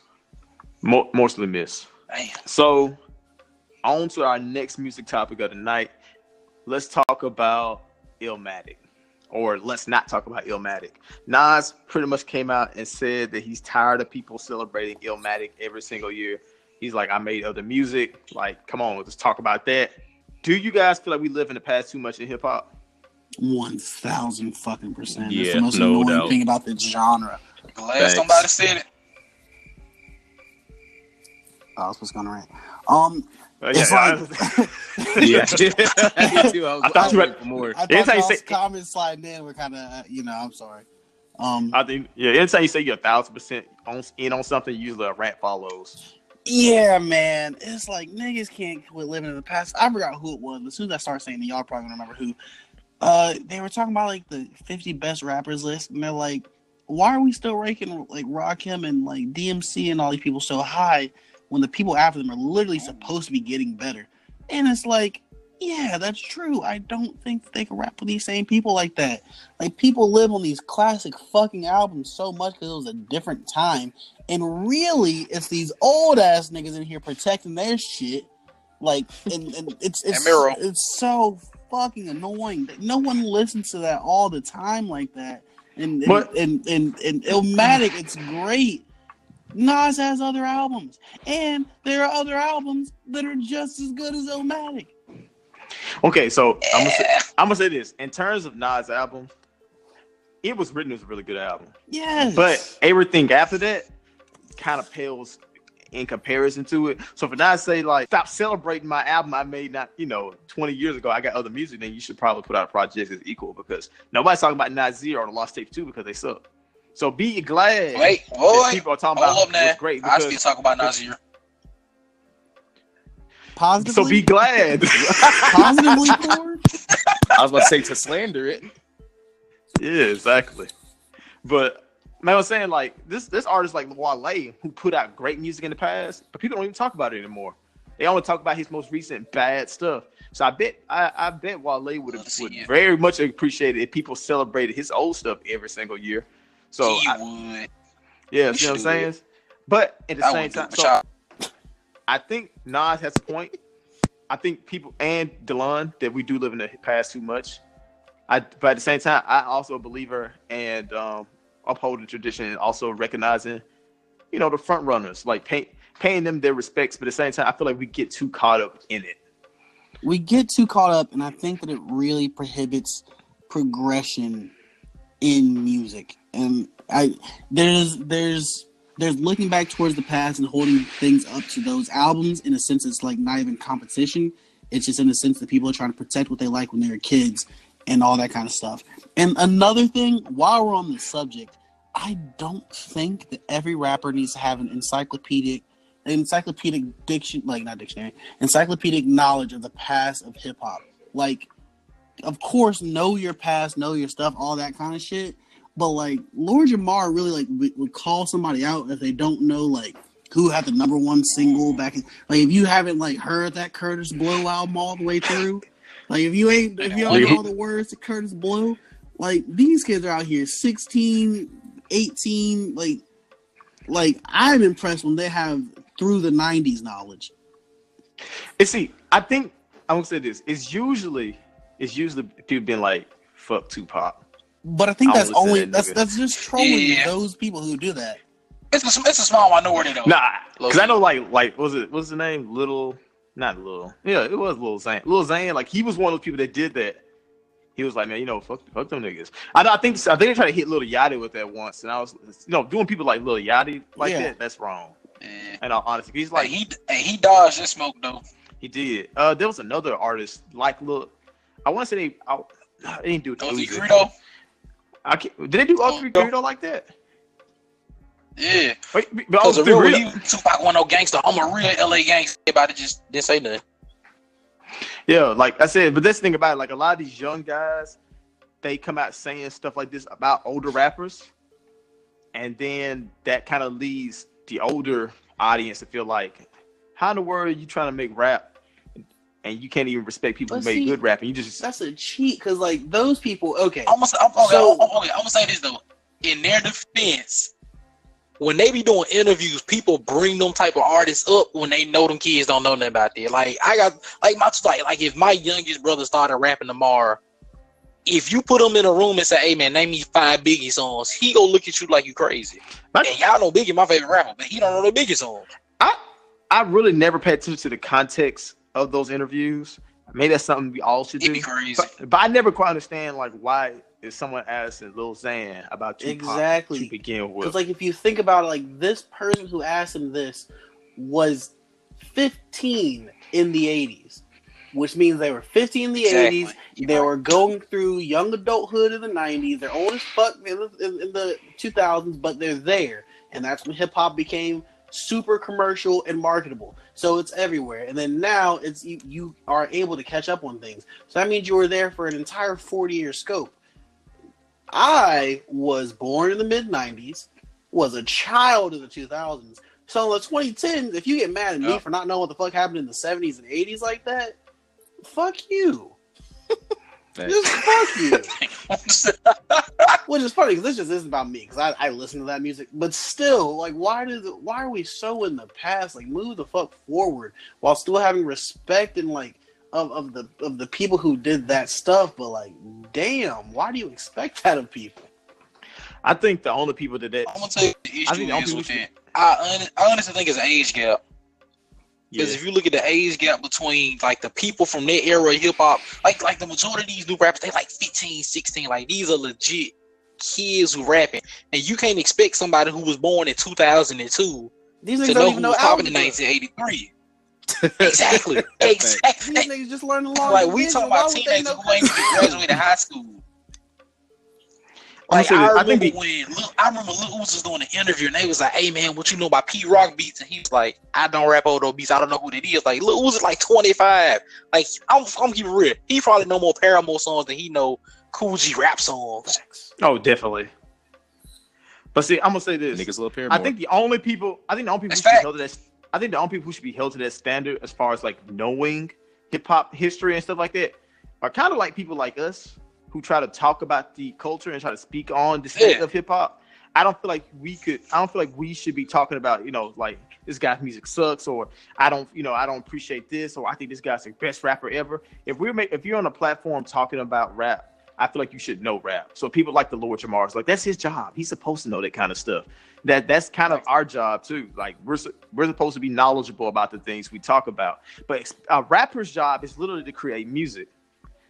Mo- mostly miss. Damn. So, on to our next music topic of the night. Let's talk about Illmatic, or let's not talk about Illmatic. Nas pretty much came out and said that he's tired of people celebrating Illmatic every single year. He's like, I made other music. Like, come on, let's talk about that. Do you guys feel like we live in the past too much in hip hop? one thousand fucking percent. That's Yeah, the most no annoying doubt. thing about the genre. Glad Thanks. somebody said it. Oh, that's what's going on. Um, Uh, It's yeah, like- Yeah, Me too. I, was, I thought you were had- for more. I Anytime thought you say- comments sliding in were kind of, you know, I'm sorry. Um, I think, yeah, anytime you say you're a thousand percent on, in on something, usually a rant follows. yeah, man, it's like niggas can't quit living in the past. I forgot who it was. As soon as I start saying it, y'all probably gonna remember who. Uh, they were talking about like the 50 best rappers list, and they're like, why are we still ranking like Rakim and like DMC and all these people so high when the people after them are literally supposed to be getting better? And it's like, yeah, that's true. I don't think they can rap with these same people like that. Like people live on these classic fucking albums so much because it was a different time, and really, it's these old ass niggas in here protecting their shit. Like, and, and it's it's Miro. it's so fucking annoying that no one listens to that all the time like that. And and But- and, and, and Illmatic, it's great. Nas has other albums, and there are other albums that are just as good as Illmatic. Okay, so I'm gonna, say, I'm gonna say this in terms of Nas' album, it was written as a really good album, Yes, but everything after that kind of pales in comparison to it. So for now, say like stop celebrating my album I made not you know 20 years ago. I got other music, then you should probably put out a project that's equal because nobody's talking about Nasir or the Lost Tape too because they suck. So be glad Wait, that boy, people are talking hold about what's great I still talk about Nasir. Positively, so be glad. positively, Ford? I was about to say to slander it. Yeah, exactly. But man, I was saying like this this artist like Wale who put out great music in the past, but people don't even talk about it anymore. They only talk about his most recent bad stuff. So I bet I, I bet Wale would have Love to see would very much appreciated if people celebrated his old stuff every single year. So he I, would. yeah, we see what I'm should do saying? But at the I same time, so I think Nas has a point. I think people and Delon that we do live in the past too much. I but at the same time, I also a believer and um, upholding tradition and also recognizing, you know, the front runners, like pay, paying them their respects. But at the same time, I feel like we get too caught up in it. we get too caught up, and I think that it really prohibits progression in music. And I there's there's there's looking back towards the past and holding things up to those albums in a sense it's like not even competition. It's just in the sense that people are trying to protect what they like when they were kids and all that kind of stuff. And another thing, while we're on the subject, I don't think that every rapper needs to have an encyclopedic encyclopedic diction like not dictionary encyclopedic knowledge of the past of hip hop. Like, of course, know your past, know your stuff, all that kind of shit. But like, Lord Jamar really like would, would call somebody out if they don't know like who had the number one single back in. Like, if you haven't like heard that Kurtis Blow album all the way through, like if you ain't if you don't know all the words to Kurtis Blow, like these kids are out here 16, 18, like like I'm impressed when they have through the 90s knowledge. And see, I think I'm gonna say this. It's usually it's usually people being like, "Fuck Tupac." But I think I that's would only that that's nigga. that's just trolling Yeah. those people who do that. It's a, it's a small minority though. Nah, because I know like like what was it what's the name? Little, not Little. Yeah, it was Little Xan. Little Xan, like he was one of those people that did that. He was like, man, you know, fuck, fuck them niggas. I, I think I think they tried to hit Little Yachty with that once, and I was, you know, doing people like Little Yachty like Yeah. that, that's wrong. Yeah. And all honesty, he's Like like he hey, he dodged that smoke though. he did. Uh, there was another artist like Lil. I want to say they, I, they didn't do it. to Ozzy Uzi. Greedo. I can't, did they do Ozzy Oh, Greedo like that? Yeah. Wait, but Because the Ozzy real Greedo- he, Tupac one no gangster. I'm a real LA gangster. Everybody just didn't say nothing. Yeah, like I said, but this thing about it, like a lot of these young guys, they come out saying stuff like this about older rappers, and then that kind of leads the older audience to feel like, how in the world are you trying to make rap, and you can't even respect people But who make see, good rap, and you just That's a cheat because like those people. Okay, I'm gonna, say- I'm, okay, So- I'm, okay, I'm gonna say this though. In their defense, when they be doing interviews, people bring them type of artists up when they know them kids don't know nothing about that. Like I got like my like like if my youngest brother started rapping tomorrow, if you put him in a room and say, "Hey man, name me five Biggie songs," he gonna look at you like you crazy. But- and y'all know Biggie my favorite rapper, but he don't know the Biggie song. I I really never paid attention to the context of those interviews. Maybe that's something we all should It'd do. be crazy. But, but I never quite understand like why is someone asking Lil Xan about Tupac Exactly. to begin with. Because like if you think about it, like this person who asked him this was 15 in the 80s, which means they were 15 in the Exactly. 80s. They were going through young adulthood in the 90s. They're old as fuck in the, in, in the 2000s, but they're there, and that's when hip hop became super commercial and marketable. So it's everywhere. And then now it's you, you are able to catch up on things. So that means you were there for an entire 40 year scope. I was born in the mid 90s, was a child in the 2000s. So in the 2010s, if you get mad at me Yeah. for not knowing what the fuck happened in the 70s and 80s like that, fuck you. Just fuck you. Which is funny because this just isn't about me because I, I listen to that music. But still, like, why does it, why are we so in the past? Like, move the fuck forward while still having respect and like of, of the of the people who did that stuff. But like, damn, why do you expect that of people? I think the only people that that I'm gonna tell you the I issue think is with it. I, hon- I honestly think it's an age gap. Yeah. Because if you look at the age gap between like the people from their era of hip hop, like like the majority of these new rappers, they like 15, 16. Like these are legit kids who rapping. And you can't expect somebody who was born in 2002 These to know don't who was popping in 1983. Exactly. exactly. These niggas just learned along. Like we talking about teenagers who ain't even graduated high school. I'm Like I I remember think when Lil, I remember Lil Uzi was doing an interview and they was like, "Hey man, what you know about Pete Rock beats?" And he was like, "I don't rap over those beats. I don't know who that is." Like Lil Uzi like 25. Like I'm I'm keeping it real. He probably know more Paramore songs than he know Kool G Rap songs. Oh, definitely. But see, I'm gonna say this. Niggas love I think the only people, I think the only people who That's should be held to that, I think the only people who should be held to that standard as far as like knowing hip hop history and stuff like that are kind of like people like us who try to talk about the culture and try to speak on the state Yeah. of hip hop. I don't feel like we could. I don't feel like we should be talking about you know like this guy's music sucks or I don't you know I don't appreciate this or I think this guy's the best rapper ever. If we're make, if you're on a platform talking about rap, I feel like you should know rap. So people like the Lord Jamar's like that's his job. He's supposed to know that kind of stuff. That that's kind of our job too. Like we're we're supposed to be knowledgeable about the things we talk about. But a rapper's job is literally to create music.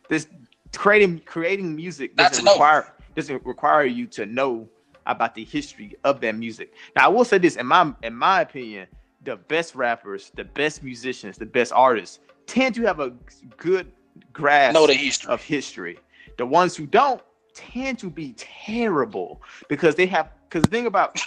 This creating creating music doesn't require doesn't require you to know about the history of that music. Now I will say this in my in my opinion, the best rappers, the best musicians, the best artists tend to have a good grasp Know the history. of history. The ones who don't tend to be terrible because they have because the thing about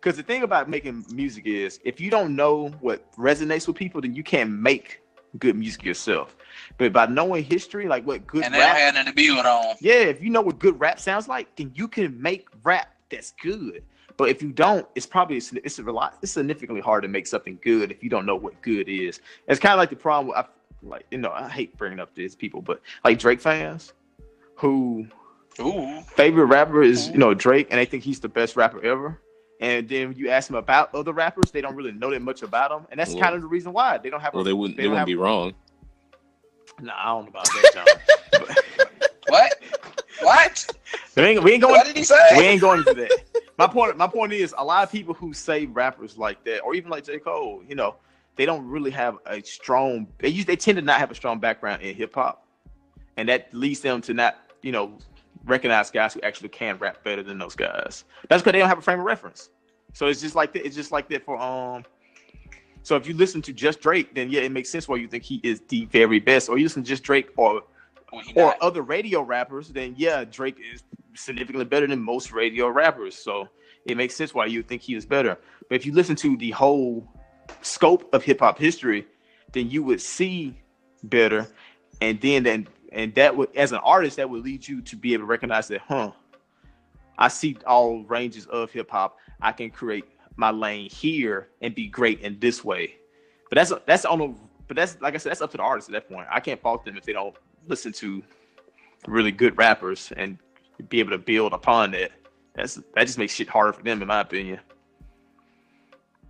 because the thing about making music is if you don't know what resonates with people, then you can't make good music yourself. But by knowing history, like what good And they rap, nothing to build on. yeah, if you know what good rap sounds like, then you can make rap that's good. But if you don't, it's probably it's it's a lot it's significantly hard to make something good if you don't know what good is. It's kind of like the problem. With, I, like you know, I hate bringing up these people, but like Drake fans who Ooh. favorite rapper is you know Drake, and they think he's the best rapper ever. And then when you ask them about other rappers, they don't really know that much about them, and that's Well- kind of the reason why they don't have. well, a, they wouldn't. They, don't wouldn't have- be wrong. Nah, I don't know about that, John. But- What? what? we ain't, we ain't going. What did he say? we ain't going into that. My point, my point is, a lot of people who say rappers like that, or even like J. Cole, you know, they don't really have a strong. They use, they tend to not have a strong background in hip hop, and that leads them to not, you know, recognize guys who actually can rap better than those guys. That's because they don't have a frame of reference. So it's just like that. It's just like that for um. So if you listen to just Drake, then yeah, it makes sense why you think he is the very best. Or you listen to just Drake or or not. other radio rappers, then yeah, Drake is significantly better than most radio rappers. So it makes sense why you think he is better. But if you listen to the whole scope of hip hop history, then you would see better, and then then and that would as an artist that would lead you to be able to recognize that, huh? I see all ranges of hip hop. I can create my lane here and be great in this way. But that's that's on the but that's like I said, that's up to the artist at that point. I can't fault them if they don't listen to really good rappers and be able to build upon that. That's that just makes shit harder for them, in my opinion.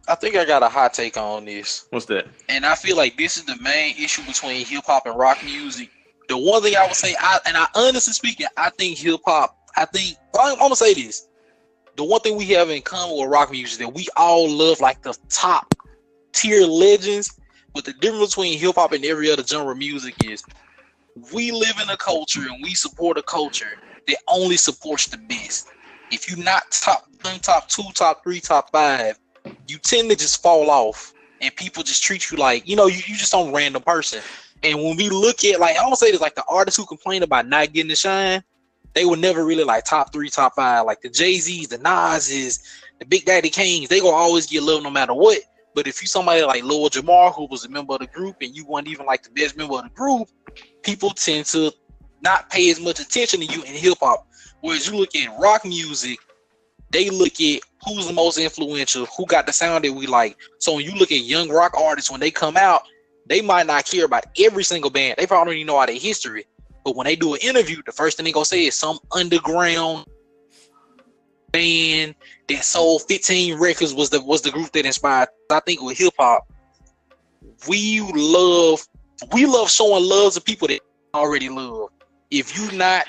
I think I got a hot take on this. What's that? and I feel like this is the main issue between hip hop and rock music. The one thing I would say, I and I honestly speaking, I think hip hop. I think I'm, I'm gonna say this. The one thing we have in common with rock music is that we all love like the top tier legends. But the difference between hip hop and every other genre of music is we live in a culture and we support a culture that only supports the best. If you're not top one, top two, top three, top five, you tend to just fall off and people just treat you like you know you, you just some random person and when we look at like i don't say this like the artists who complain about not getting the shine they were never really like top three top five. Like the jay-z's the nas's the big daddy kings they gonna always get love no matter what. But if you somebody like Lil Jamar who was a member of the group and you weren't even like the best member of the group people tend to not pay as much attention to you in hip-hop. Whereas you look at rock music they look at who's the most influential, who got the sound that we like. So when you look at young rock artists, when they come out, they might not care about every single band. They probably don't even know all their history. But when they do an interview, the first thing they gonna say is some underground band that sold 15 records was the was the group that inspired. I think with hip hop, we love we love showing love to people that already love. If you're not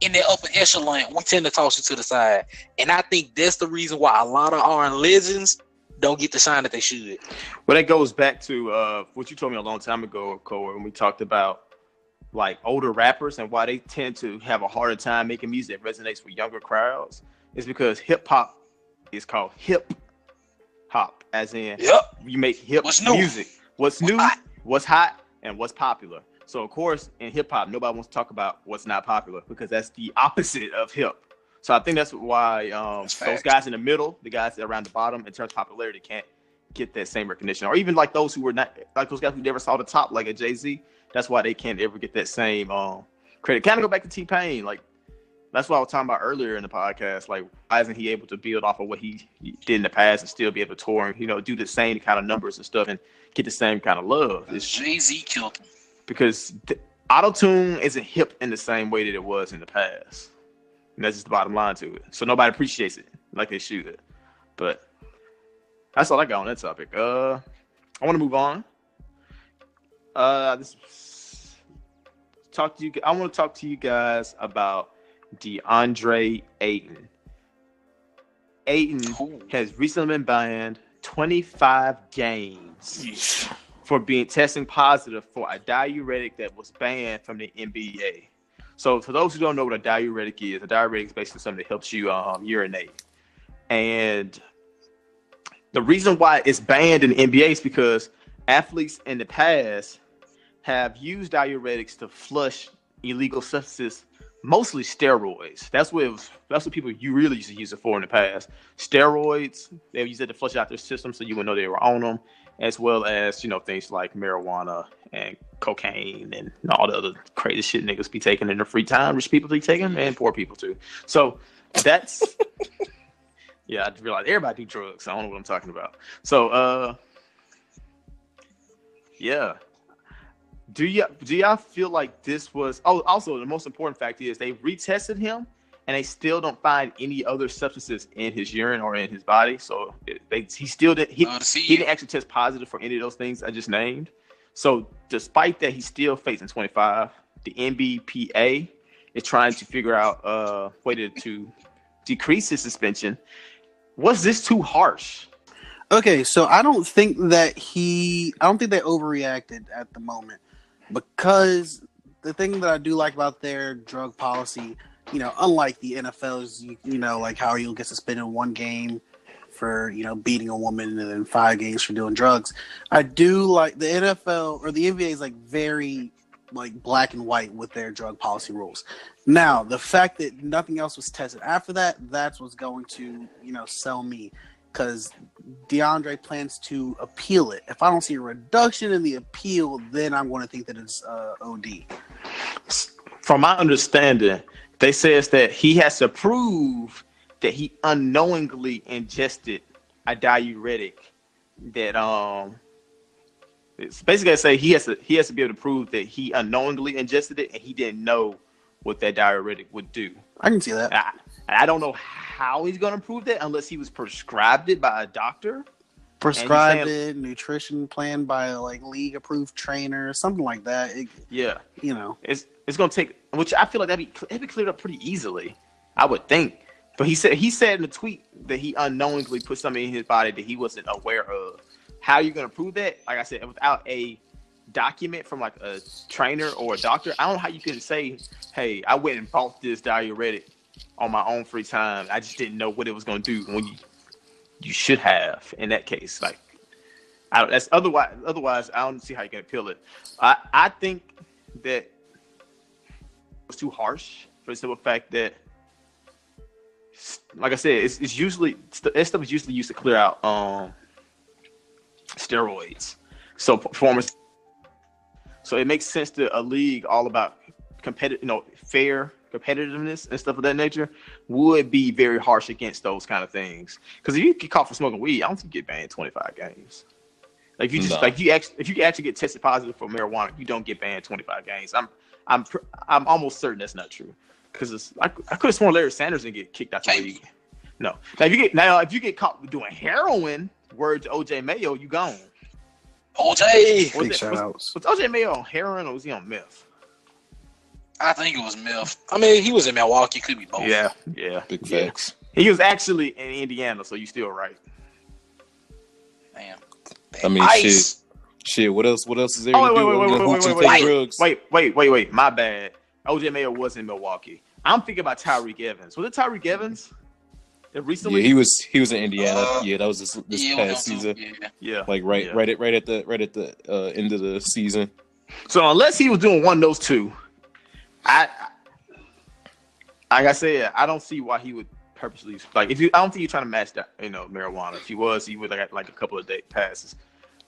in the upper echelon, we tend to toss you to the side. And I think that's the reason why a lot of our legends don't get the sign that they should. Well, that goes back to uh, what you told me a long time ago, Cole, when we talked about like older rappers and why they tend to have a harder time making music that resonates with younger crowds. Is because hip hop is called hip hop, as in Yep. you make hip What's music. What's What's new? hot? What's hot? And what's popular? So of course, in hip hop, nobody wants to talk about what's not popular because that's the opposite of hip. So I think that's why um, That's those guys in the middle, the guys around the bottom, in terms of popularity, can't get that same recognition, or even like those who were not like those guys who never saw the top, like a Jay Z. That's why they can't ever get that same um, credit. Kind of go back to T Pain, like that's what I was talking about earlier in the podcast. Like, why isn't he able to build off of what he, he did in the past and still be able to tour and you know do the same kind of numbers and stuff and get the same kind of love? It's Jay Z killed him. because auto tune isn't hip in the same way that it was in the past. And that's just the bottom line to it. So nobody appreciates it like they should. But that's all I got on that topic. Uh, I want to move on. Uh, this talk to you. I want to talk to you guys about DeAndre Ayton. Ayton Ooh. has recently been banned 25 games for being testing positive for a diuretic that was banned from the NBA. So, for those who don't know what a diuretic is, a diuretic is basically something that helps you um, urinate. And the reason why it's banned in the NBA is because athletes in the past have used diuretics to flush illegal substances, mostly steroids. That's what was, that's what people you really used to use it for in the past. Steroids, they used it to flush out their system so you would know they were on them, as well as you know things like marijuana and cocaine and all the other crazy shit niggas be taking in their free time, rich people be taking, and poor people too. So that's yeah, I realize everybody do drugs. I don't know what I'm talking about. So uh yeah. Do you do y'all feel like this was oh also the most important fact is they retested him and they still don't find any other substances in his urine or in his body. So it, they, he still didn't. he, Uh, see he didn't actually test positive for any of those things I just named. So despite that, he's still facing 25. The NBPA is trying to figure out a way to, to decrease his suspension. Was this too harsh? Okay, so I don't think that he. I don't think they overreacted at the moment because the thing that I do like about their drug policy, you know, unlike the NFL's, you, you know, like how you'll get suspended one game for you know beating a woman and then five games for doing drugs. I do like the NFL or the NBA is like very like black and white with their drug policy rules. Now, the fact that nothing else was tested after that, that's what's going to, you know, sell me because DeAndre plans to appeal it. If I don't see a reduction in the appeal, then I'm going to think that it's uh, OD. From my understanding, they says that he has to prove that he unknowingly ingested a diuretic that um it's basically I say he has to he has to be able to prove that he unknowingly ingested it and he didn't know what that diuretic would do. I can see that. I, I don't know how he's going to prove that unless he was prescribed it by a doctor. Prescribed saying- it, nutrition plan by a like league approved trainer, something like that. It, Yeah, you know, it's it's going to take, which I feel like that'd be that'd be cleared up pretty easily. I would think. But he said he said in the tweet that he unknowingly put something in his body that he wasn't aware of. How you going to prove that? Like I said, without a document from like a trainer or a doctor, I don't know how you can say, "Hey, I went and bought this diuretic on my own free time. I just didn't know what it was going to do." When you you should have in that case, like I that's otherwise. Otherwise, I don't see how you can appeal it. I I think that was too harsh for the simple fact that, like I said, it's, it's usually that stuff is usually used to clear out um steroids. So performance. So it makes sense to a league all about competitive, you know, fair competitiveness and stuff of that nature would be very harsh against those kind of things. Because if you get caught for smoking weed, I don't think you get banned twenty five games. Like if you just Nah. like if you actually if you actually get tested positive for marijuana, you don't get banned twenty five games. I'm I'm pr- I'm almost certain that's not true. Because I, I could have sworn Larry Sanders didn't get kicked out the Can't league. No. Now if you get now if you get caught doing heroin, word to OJ Mayo, you gone. OJ. Was, big it, shout was, outs. was OJ Mayo on heroin or was he on meth? I think it was Milf. I mean, he was in Milwaukee. Could be both. Yeah, yeah. Big yeah. facts. He was actually in Indiana, so you still right. Man. I mean, Ice. Shit, what else? What else is there Oh, to wait, do? wait, wait, wait, wait, wait, wait. drugs? Wait, wait, wait, wait. My bad. OJ Mayo was in Milwaukee. I'm thinking about Tyreke Evans. Was it Tyreke Evans? recently. Yeah, he was he was in Indiana. Uh, yeah, that was this this yeah, past him too, season. Yeah. yeah. Like right Yeah. right at right at the right at the uh, end of the season. So unless he was doing one of those two, I like I said, I don't see why he would purposely like if you. I don't think you're trying to match that, you know, marijuana. If he was, he would like like a couple of day passes.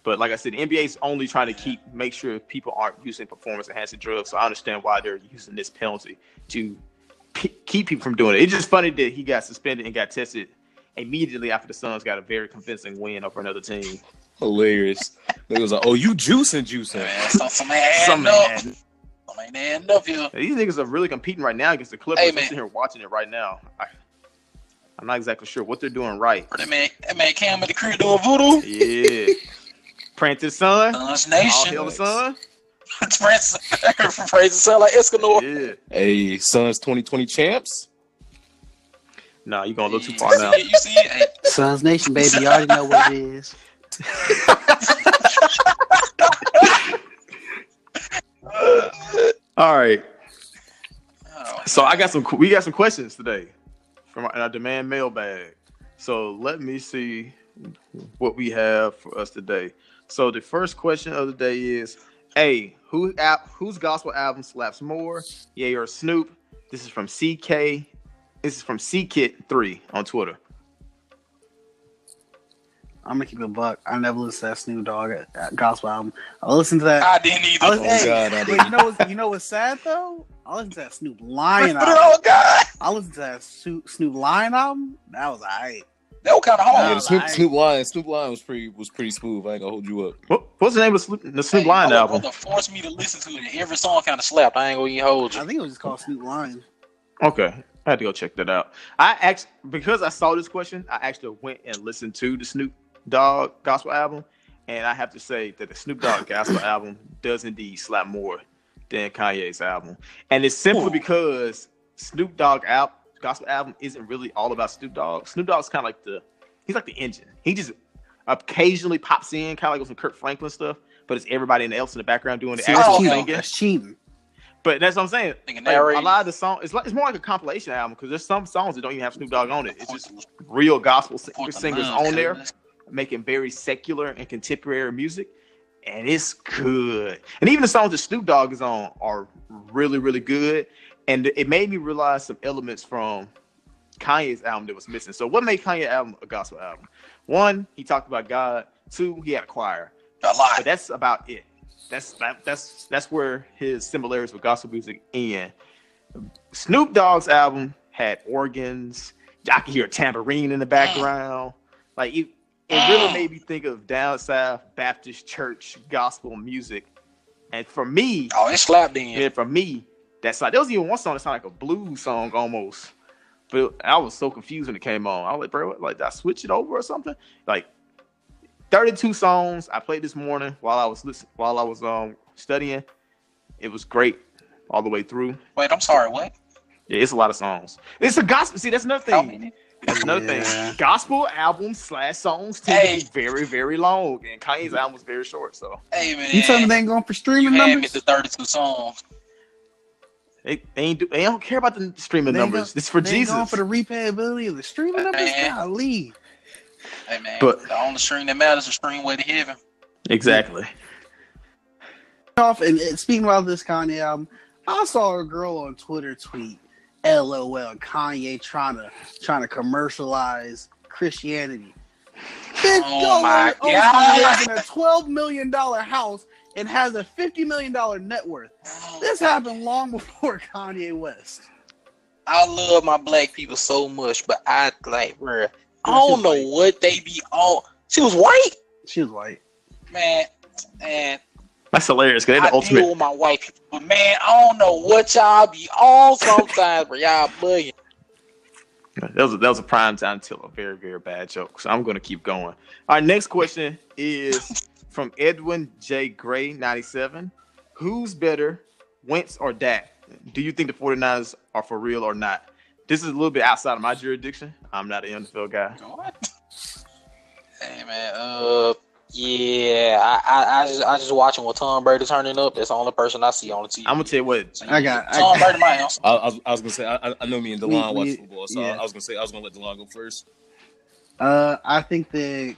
But like I said, the NBA's only trying to keep make sure people aren't using performance enhancing drugs. So I understand why they're using this penalty to p- keep people from doing it. It's just funny that he got suspended and got tested immediately after the Suns got a very convincing win over another team. Hilarious. It was like, oh, you juicing, juicing. Man, some, some ain't Some adding up. man. Some ain't adding up here. These niggas are really competing right now against the Clippers. Hey, I'm sitting here watching it right now. I, I'm not exactly sure what they're doing right. That man, that man came at the crib doing voodoo. Yeah. Praying to the sun. Suns All Nation. hail the sun. Francis, Francis sound like Escanor. Yeah. Hey, Suns 2020 champs. Nah, you going a little too far now. You see it? Hey, Suns Nation, baby. You already know what it is. All right. oh, So I got some. We got some questions today from our, our demand mailbag. So let me see what we have for us today. So the first question of the day is: A, who app, whose gospel album slaps more? Yay or Snoop? This is from CK. This is from CKit3 on Twitter. I'm gonna keep it a buck. I never listened to that Snoop Dogg gospel album. I listened to that. I didn't either. I was, Oh, hey, God, I didn't. you know what's you know what's sad though? I listened to that Snoop Lion Put oh, album. on, God. I listened to that Snoop, Snoop Lion album. That was alright. That was kind of Yeah, hard. the Snoop, I- Snoop Lion, Snoop Lion was pretty was pretty smooth. I ain't gonna hold you up. What, what's the name of Snoop, the Snoop Hey, Lion album? brother forced me to listen to it. and Every song kind of slapped. I ain't gonna even hold you. I think it was just called Snoop Lion. Okay, I had to go check that out. I actually because I saw this question, I actually went and listened to the Snoop Dogg gospel album, and I have to say that the Snoop Dogg gospel album does indeed slap more than Kanye's album, and it's simply because Snoop Dogg al- gospel album isn't really all about Snoop Dogg. Snoop Dogg's kind of like the he's like the engine. He just occasionally pops in, kind of like with some Kirk Franklin stuff, but it's everybody else in the background doing the See, actual that's cheating. That's cheating. But that's what I'm saying. Nigga, Like, a lot of the song, it's like it's more like a compilation album because there's some songs that don't even have Snoop Dogg on it. It's just real gospel sing- singers on there cuz. Making very secular and contemporary music, and it's good. And even the songs that Snoop Dogg is on are really, really good. And it made me realize some elements from Kanye's album that was missing. So, what made Kanye's album a gospel album? One, he talked about God. Two, he had a choir A lot. but that's about it. That's that, that's that's where his similarities with gospel music end. Snoop Dogg's album had organs. I could hear a tambourine in the background. Like it, really made me think of down south Baptist church gospel music. And for me, Oh, it slapped then. yeah, for me, that's like there was even one song that sounded like a blues song almost. But I was so confused when it came on. I was like, bro, what, like did I switch it over or something? Like 32 songs I played this morning while I was listening, while I was um studying. It was great all the way through. Wait, I'm sorry. What? Yeah, it's a lot of songs. It's a gospel. See, that's another thing. Many? That's another Yeah. thing. Gospel albums slash songs tend Hey. to be very, very long, and Kanye's mm-hmm. album was very short. So Hey man, You telling me they ain't going for streaming had me numbers? to 32 songs. they, they ain't do, they don't care about the streaming They numbers. go- It's for they ain't Jesus. going for the repayability of the streaming numbers. Man. Golly. Hey man, But- the only stream that matters is stream way to heaven. exactly. off and, and speaking about this Kanye album, I saw a girl on Twitter tweet, "LOL, Kanye trying to trying to commercialize Christianity." Bitch, Oh my God. lives in a twelve million dollar house and has a fifty million dollar net worth. This happened long before Kanye West. I love my black people so much, but I like, bruh, I don't know white. what they be on. She was white, She was white. man, and That's hilarious. Cause they're the I deal ultimate. with my white people, but man, I don't know what y'all be on sometimes, but y'all bugging. That was a, that was a prime time till a very very bad joke. So I'm going to keep going. Our next question is from Edwin J Gray 97. Who's better, Wentz or Dak? Do you think the 49ers are for real or not? This is a little bit outside of my jurisdiction. I'm not an NFL guy. What? Hey man, uh, Yeah, I, I, I just I just watching with Tom Brady turning up. That's the only person I see on the TV. I'm gonna tell you what. I got- I Tom got- Brady. My answer. I, I, was, I was gonna say I, I- I know me and Delon watch football, so yeah. I was gonna say I was gonna let Delon go first. Uh, I think that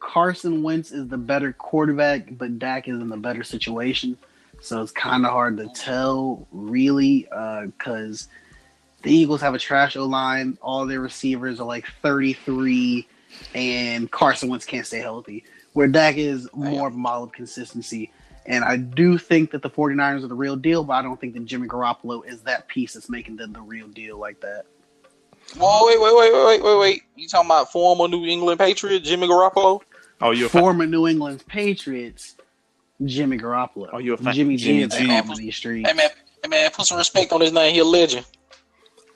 Carson Wentz is the better quarterback, but Dak is in the better situation. So it's kind of hard to tell, really, because the Eagles have a trash O line. All their receivers are like 33, and Carson Wentz can't stay healthy. Where Dak is more of a model of consistency. And I do think that the 49ers are the real deal, but I don't think that Jimmy Garoppolo is that piece that's making them the real deal like that. Whoa, wait, wait, wait, wait, wait, wait, wait. You talking about former New England Patriot Jimmy Garoppolo? Oh, you're a fan. former New England Patriots, Jimmy Garoppolo. Oh, you a fan- Jimmy G Jimmy is G. back on these streets. Hey man, hey man, put some respect on his name. He a legend.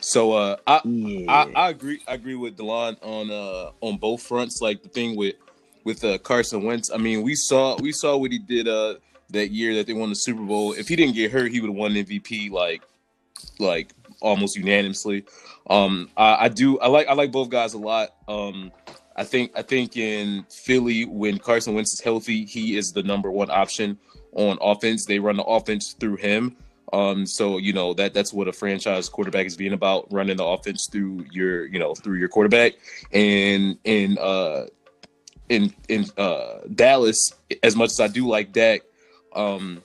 So uh, I, Yeah. I I agree I agree with Delon on uh on both fronts. Like the thing with with uh, Carson Wentz. I mean, we saw we saw what he did uh that year that they won the Super Bowl. If he didn't get hurt, he would have won MVP like like almost unanimously. Um, I, I do I like I like both guys a lot. Um, I think I think in Philly when Carson Wentz is healthy, he is the number one option on offense. They run the offense through him. Um, so you know that that's what a franchise quarterback is being about, running the offense through your you know through your quarterback. And in uh in in uh Dallas, as much as I do like Dak, um,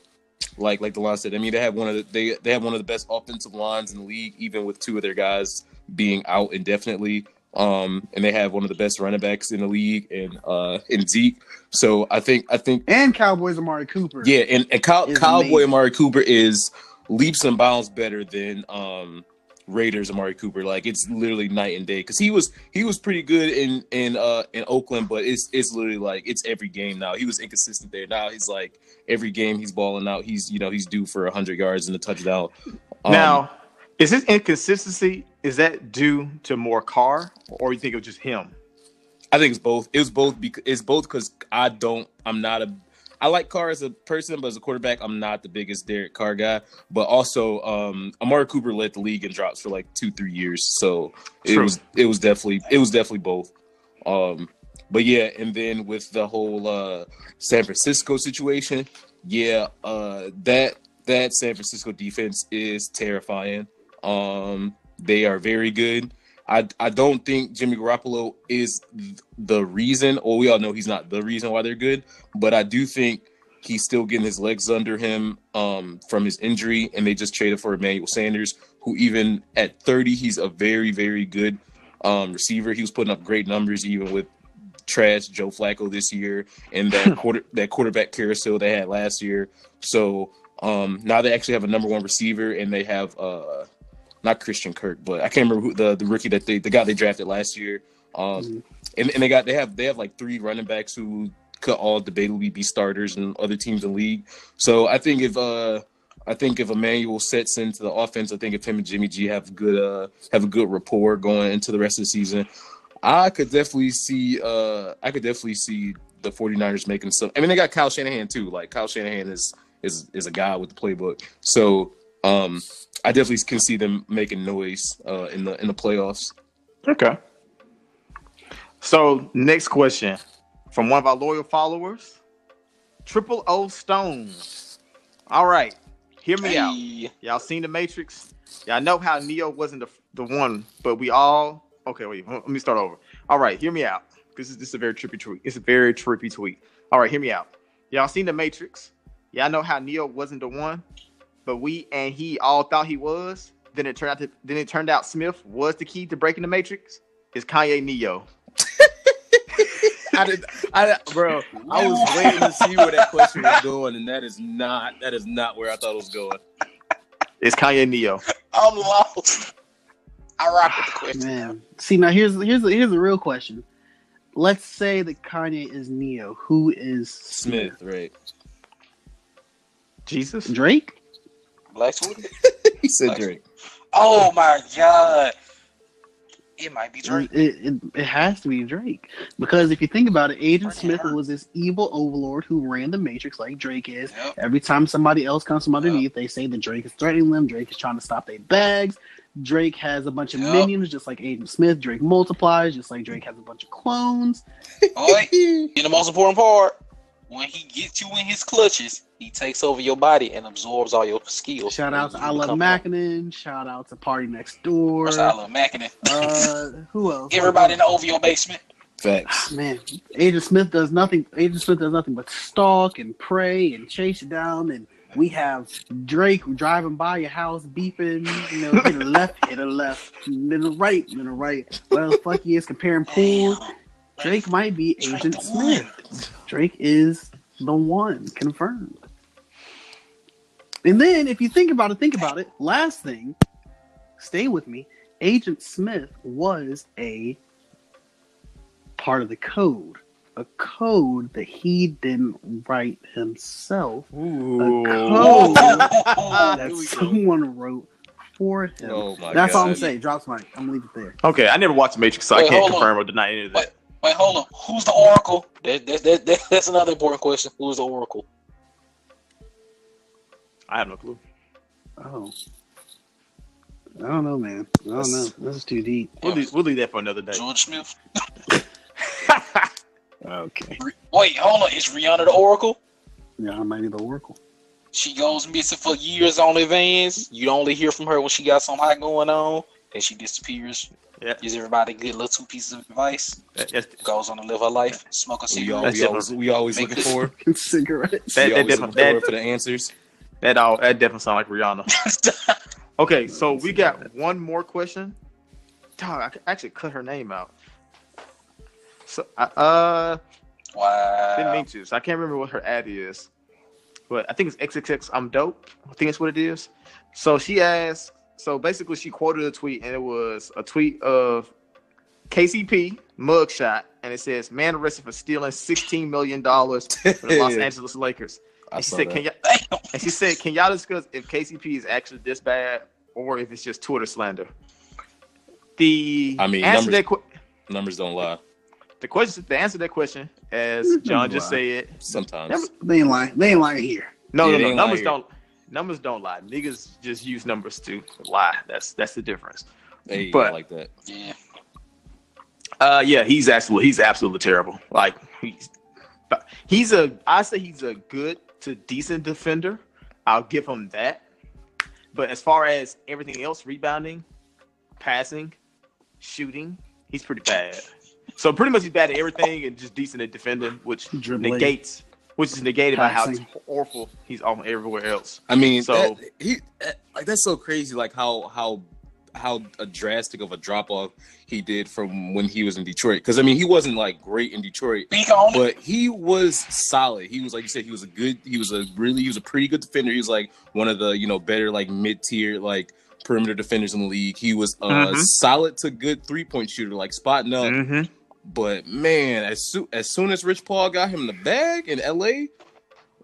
like like Delon said, I mean they have one of the they they have one of the best offensive lines in the league, even with two of their guys being out indefinitely. Um, and they have one of the best running backs in the league, and uh, in Zeke. So I think I think and Cowboys Amari Cooper. yeah, and, and Cow- Cowboy amazing. Amari Cooper is leaps and bounds better than um Raiders Amari Cooper. Like it's literally night and day because he was he was pretty good in in uh in Oakland, but it's it's literally like it's every game now. He was inconsistent there. Now he's like every game he's balling out. He's you know he's due for hundred yards and a touchdown. Um, now, is this inconsistency? Is that due to more Carr, or you think it was just him? I think it's both. It was both because it's both because I don't. I'm not a. I like Carr as a person, but as a quarterback, I'm not the biggest Derek Carr guy. But also, um, Amari Cooper led the league in drops for like two, three years, so it True. was it was definitely it was definitely both. Um, but yeah, and then with the whole uh, San Francisco situation, yeah, uh, that that San Francisco defense is terrifying. Um, they are very good. I I don't think Jimmy Garoppolo is the reason, or we all know he's not the reason why they're good, but I do think he's still getting his legs under him um, from his injury, and they just traded for Emmanuel Sanders, who even at 30, he's a very very good um, receiver. He was putting up great numbers even with trash Joe Flacco this year and that quarter that quarterback carousel they had last year. So um, now they actually have a number one receiver, and they have uh, not Christian Kirk, but I can't remember who the, the rookie that they the guy they drafted last year. Um, Mhm. and, and they got they have they have like three running backs who could all debatably be starters in other teams in the league. So I think if uh I think if Emmanuel sets into the offense, I think if him and Jimmy G have good uh have a good rapport going into the rest of the season, I could definitely see uh I could definitely see the 49ers making some I mean they got Kyle Shanahan too. Like Kyle Shanahan is is is a guy with the playbook. So um I definitely can see them making noise uh in the in the playoffs. Okay. So next question from one of our loyal followers, Triple O Stones. All right, hear me out. Y'all seen the Matrix? Y'all know how Neo wasn't the, the one, but we all okay. Wait, let me start over. All right, hear me out. This is this is a very trippy tweet. It's a very trippy tweet. All right, hear me out. Y'all seen the Matrix? Y'all know how Neo wasn't the one, but we and he all thought he was. Then it turned out to, then it turned out Smith was the key to breaking the Matrix. Is Kanye Neo. I did, I, bro. I was waiting to see where that question was going, and that is not that is not where I thought it was going. It's Kanye Neo. I'm lost. I rock with the ah, question. Man, see now here's here's a, here's a real question. Let's say that Kanye is Neo. Who is Smith? Smith, right? Jesus. Drake? Black Sweet. He said Drake. Oh my god. It might be Drake. it, it has to be Drake because if you think about it, Agent Smith hurt. was this evil overlord who ran the Matrix like Drake is. Yep. Every time somebody else comes from underneath, they say that Drake is threatening them. Drake is trying to stop their bags. Drake has a bunch of Yep. minions, just like Agent Smith. Drake multiplies, just like Drake has a bunch of clones. In the most important part. when he gets you in his clutches, he takes over your body and absorbs all your skills. Shout out to You I Love become- Makonnen. Shout out to Party Next Door. Shout out to Makonnen. Uh, who else? Everybody in the OVO basement. Facts. Man, Agent Smith does nothing. Agent Smith does nothing but stalk and pray and chase you down. And we have Drake driving by your house, beeping. You know, hit a left, hit a left, then a right, then a right. Well, the fuck he is comparing pools. Drake might be Drake Agent the Smith. Drake is the one confirmed. And then, if you think about it, think about it. Last thing, stay with me. Agent Smith was a part of the code, a code that he didn't write himself, Ooh. code Oh, that here we go. someone wrote for him. Oh my That's all I'm God. saying. Drops mic. I'm gonna leave it there. Okay, I never watched Matrix, so I can't hold on. confirm or deny any of that. Wait, hold on. Who's the Oracle? That, that, that, that, that's another important question. Who's the Oracle? I have no clue. Oh. I don't know, man. I don't know. This is too deep. We'll leave, we'll leave that for another day. George Smith. Okay. Wait, hold on. Is Rihanna the Oracle? Yeah, I might be the Oracle. She goes missing for years on advance. You only hear from her when she got something hot going on. and she disappears. Yeah. Gives everybody a good little two pieces of advice. That, that's, Goes on to live her life. Smoke a We, cigarette. all, That's we always, we always looking for. Cigarettes. That- we that always definitely- looking that- for the answers. That all that definitely sounds like Rihanna. Okay, so we got one more question. Dog, I could actually cut her name out. So I- uh didn't wow. mean to. So I can't remember what her ad is. But I think it's XXX I'm dope. I think that's what it is. So she asked so basically she quoted a tweet and it was a tweet of KCP mugshot and it says man arrested for stealing 16 million dollars from the Los Angeles Lakers. I she said, that. "Can y'all and she said, "Can y'all discuss if KCP is actually this bad, or if it's just Twitter slander?" The I mean, answer numbers- that que- Numbers don't lie. the question, the answer to that question, as John just said, Sometimes. Numbers- They ain't lying. They ain't lying here. no, Yeah, no, no, numbers don't, numbers don't lie. Niggas just use numbers to lie. That's that's the difference. Hey, but- like that. Yeah. Uh, yeah, he's absolutely he's absolutely terrible. Like he's he's a I say he's a good to decent defender. I'll give him that. But as far as everything else, rebounding, passing, shooting, he's pretty bad. So pretty much he's bad at everything and just decent at defending, which Dribbling. negates which is negated by how awful he's on everywhere else. I mean, So- that, he that- like that's so crazy. Like how how how a drastic of a drop off he did from when he was in Detroit. Because I mean, he wasn't like great in Detroit, Speak on it. but he was solid. He was like you said, he was a good. He was a really he was a pretty good defender. He was like one of the you know better like mid tier like perimeter defenders in the league. He was a Mhm. solid to good three point shooter, like spotting up. Mm-hmm. But man, as soon as soon as Rich Paul got him in the bag in L.A.,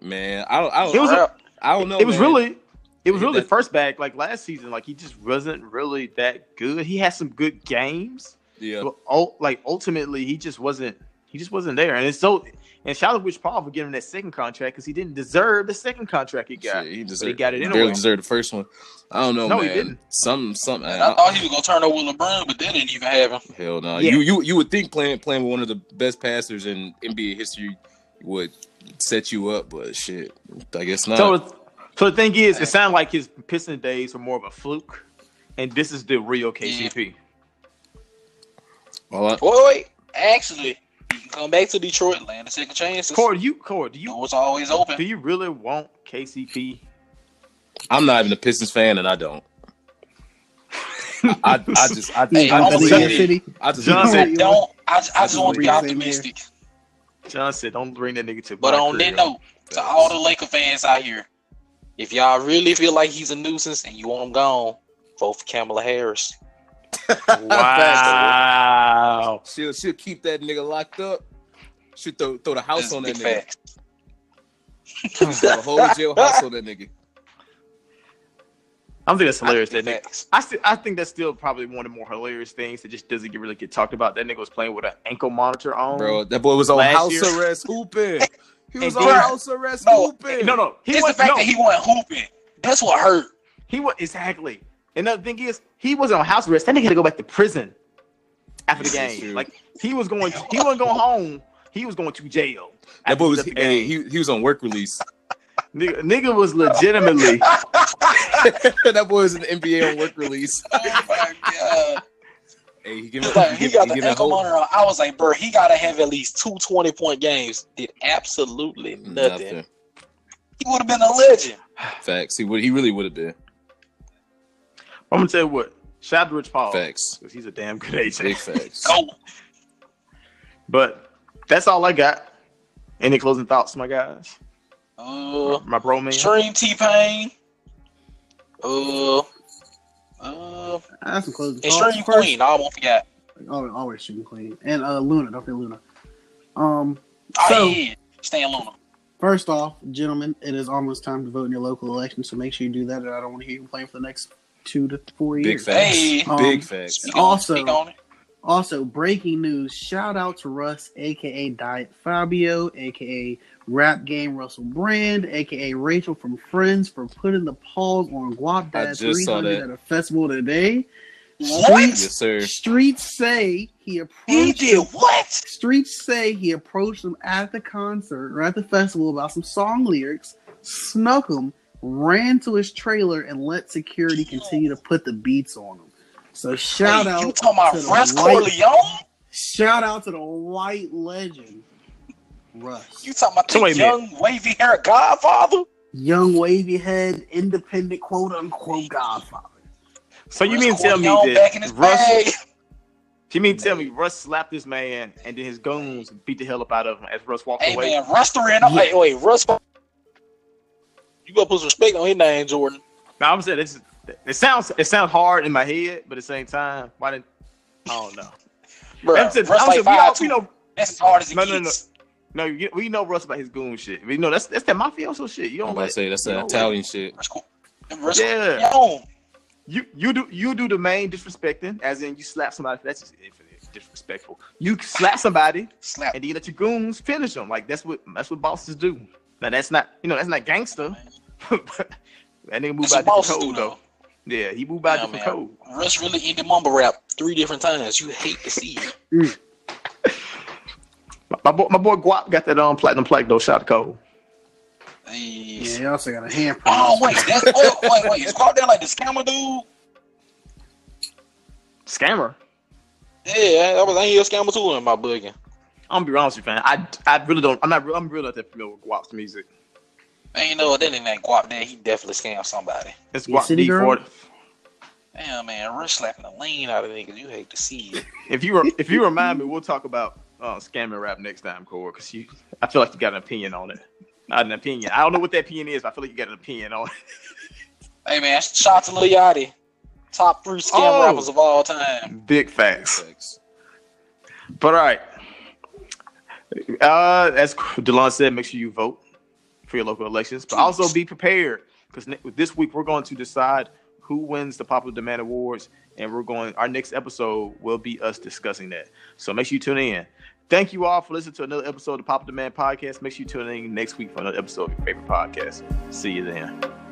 man, I don't, I don't, It was a- I don't know. it was man. really it was really that- first back like last season. Like he just wasn't really that good. He had some good games. yeah. But ul- like ultimately, he just wasn't. He just wasn't there, and it's so. And shout out to Rich Paul for giving him that second contract because he didn't deserve the second contract he got. Shit, he deserved. got it he anyway. Barely deserved the first one. I don't know, No, he man. didn't. Some, some. And I thought he was gonna turn over LeBron, but that didn't even have him. hell no. Yeah. You, you, you would think playing, playing with one of the best passers in NBA history would set you up, but shit, I guess not. So, so the thing is, it sounded like his Piston days were more of a fluke, and this is the real KCP. well, I, Wait, wait. Actually, you can come back to Detroit, land a second chance. Core, do you Core, do you Doors always open. do you really want KCP? I'm not even a Pistons fan, and I don't. I, I just, I, Hey, I, I'm just, a I, Sunday City. I just, John I said- don't. I, I just want to be Same here. optimistic. John said, "Don't bring that nigga to." But my on that crib." note, to all the Laker fans out here, if y'all really feel like he's a nuisance and you want him gone, vote for Kamala Harris. wow. she'll, she'll keep that nigga locked up. She'll throw, throw the house That's on that nigga. facts. Throw the whole jailhouse on that nigga. I think that's hilarious. Big That nigga. I still, I think that's still probably one of the more hilarious things that just doesn't get really get talked about. That nigga was playing with an ankle monitor on, Bro, that boy was on house year- arrest hooping. He was on house arrest No, hooping. No, no, he It's the was fact no, that he wasn't hooping. That's what hurt. he was exactly. And the thing is, he wasn't on house arrest. That nigga had to go back to prison after the game. Like he was going, he wasn't going home. he was going to jail. That boy was left hey, he he was on work release. nigga, nigga was legitimately. that boy was in the NBA on work release. Oh my god. Hey, he giving Like, he he, got he the giving ankle hope. monitor. on. I was like, bro, he gotta have at least two 20 point games. Did absolutely nothing. Nothing. He would have been a legend. Facts. He would. He really would have been. I'm gonna tell you what. Shout out to Rich Paul. Facts. 'cause he's a damn good agent. Big facts. Go. But that's all I got. Any closing thoughts, my guys? Uh, My bro man. Stream T Pain. Uh, uh, I have some closing and thoughts. Stream First- Queen. I almost forgot. Always, always shooting clean. And uh, Luna, don't forget Luna. Um, So- yeah. Stan Luna. first off, gentlemen, it is almost time to vote in your local election, so make sure you do that. And I don't want to hear you complain for the next two to four Big years. facts. Hey. Um, Big facts. Speak on, Also- speak on it. Also, breaking news: shout out to Russ, aka Diet Fabio, aka Rap Game Russell Brand, aka Rachel from Friends, for putting the pause on Guap Dad 300 at a festival today. What? Yes, sir. Streets say he He approached did what? Streets say he approached them at the concert or at the festival about some song lyrics, snuck them, ran to his trailer, and let security continue to put the beats on him. So shout Wait, out You talking about to the Russ white- Corleone? Shout out to the white legend, Russ. You talking about So the wait minute. young wavy hair Godfather? Young wavy head, independent quote unquote godfather. So you Russ mean tell me Corleone back that Russ? bag? You mean tell me Russ slapped this man and then his goons beat the hell up out of him as Russ walked Hey away? man, Russ the ran up. Wait, wait, Russ. You gonna put some respect on his name, Jordan. No, I'm saying this. Is, it sounds it sounds hard in my head, but at the same time, why didn't I don't know. Bro, I'm saying, Russ like we, all, five we know That's as hard as it No, no, no. gets. no we know Russ about his goon shit. We know that's that's that mafioso shit. You I'm don't about to say that's that know, Italian shit. Russ, Cor- Russ Yeah. Corleone. You you do you do the main disrespecting, as in you slap somebody. That's just infinite disrespectful. You slap somebody Slap. and then you let your goons finish them. Like that's what that's what bosses do. Now that's not you know that's not gangster. that nigga move That's by a what bosses different do code though. Though. Yeah, he moved by a Yeah, different man. code. Russ really ended mumble rap three different times. You hate to see it. My, my boy, my boy Guap got that um platinum plaque though. Shout out to Cole. Hey, Yeah, he also got a handprint. Oh wait, that's wait, wait, wait. Is Clark that like the scammer dude? Scammer. Yeah, that was ain't he a scammer too in my bugging. I'm gonna be honest with you, man. I, I really don't. I'm not. I'm really not that familiar with Guap's music. I ain't know that nigga ain't Guap that he definitely scammed somebody. It's Yeah, Guap City Girl? D40. Damn man, Russ slapping the lane out of niggas. You hate to see it. If you re- if you remind me, we'll talk about uh, scamming rap next time, Core, because you. I feel like you got an opinion on it. Not an opinion. I don't know what that opinion is, but I feel like you got an opinion on it. Hey man, shout out to Lil Yachty. Top three scam Oh. rappers of all time. Big facts. Facts. But all right. Uh, as Delon said, make sure you vote for your local elections, but also be prepared because this week we're going to decide who wins the Popular Demand Awards, and we're going. Our next episode will be us discussing that. So make sure you tune in. Thank you all for listening to another episode of the Popular Demand Podcast. Make sure you tune in next week for another episode of your favorite podcast. See you then.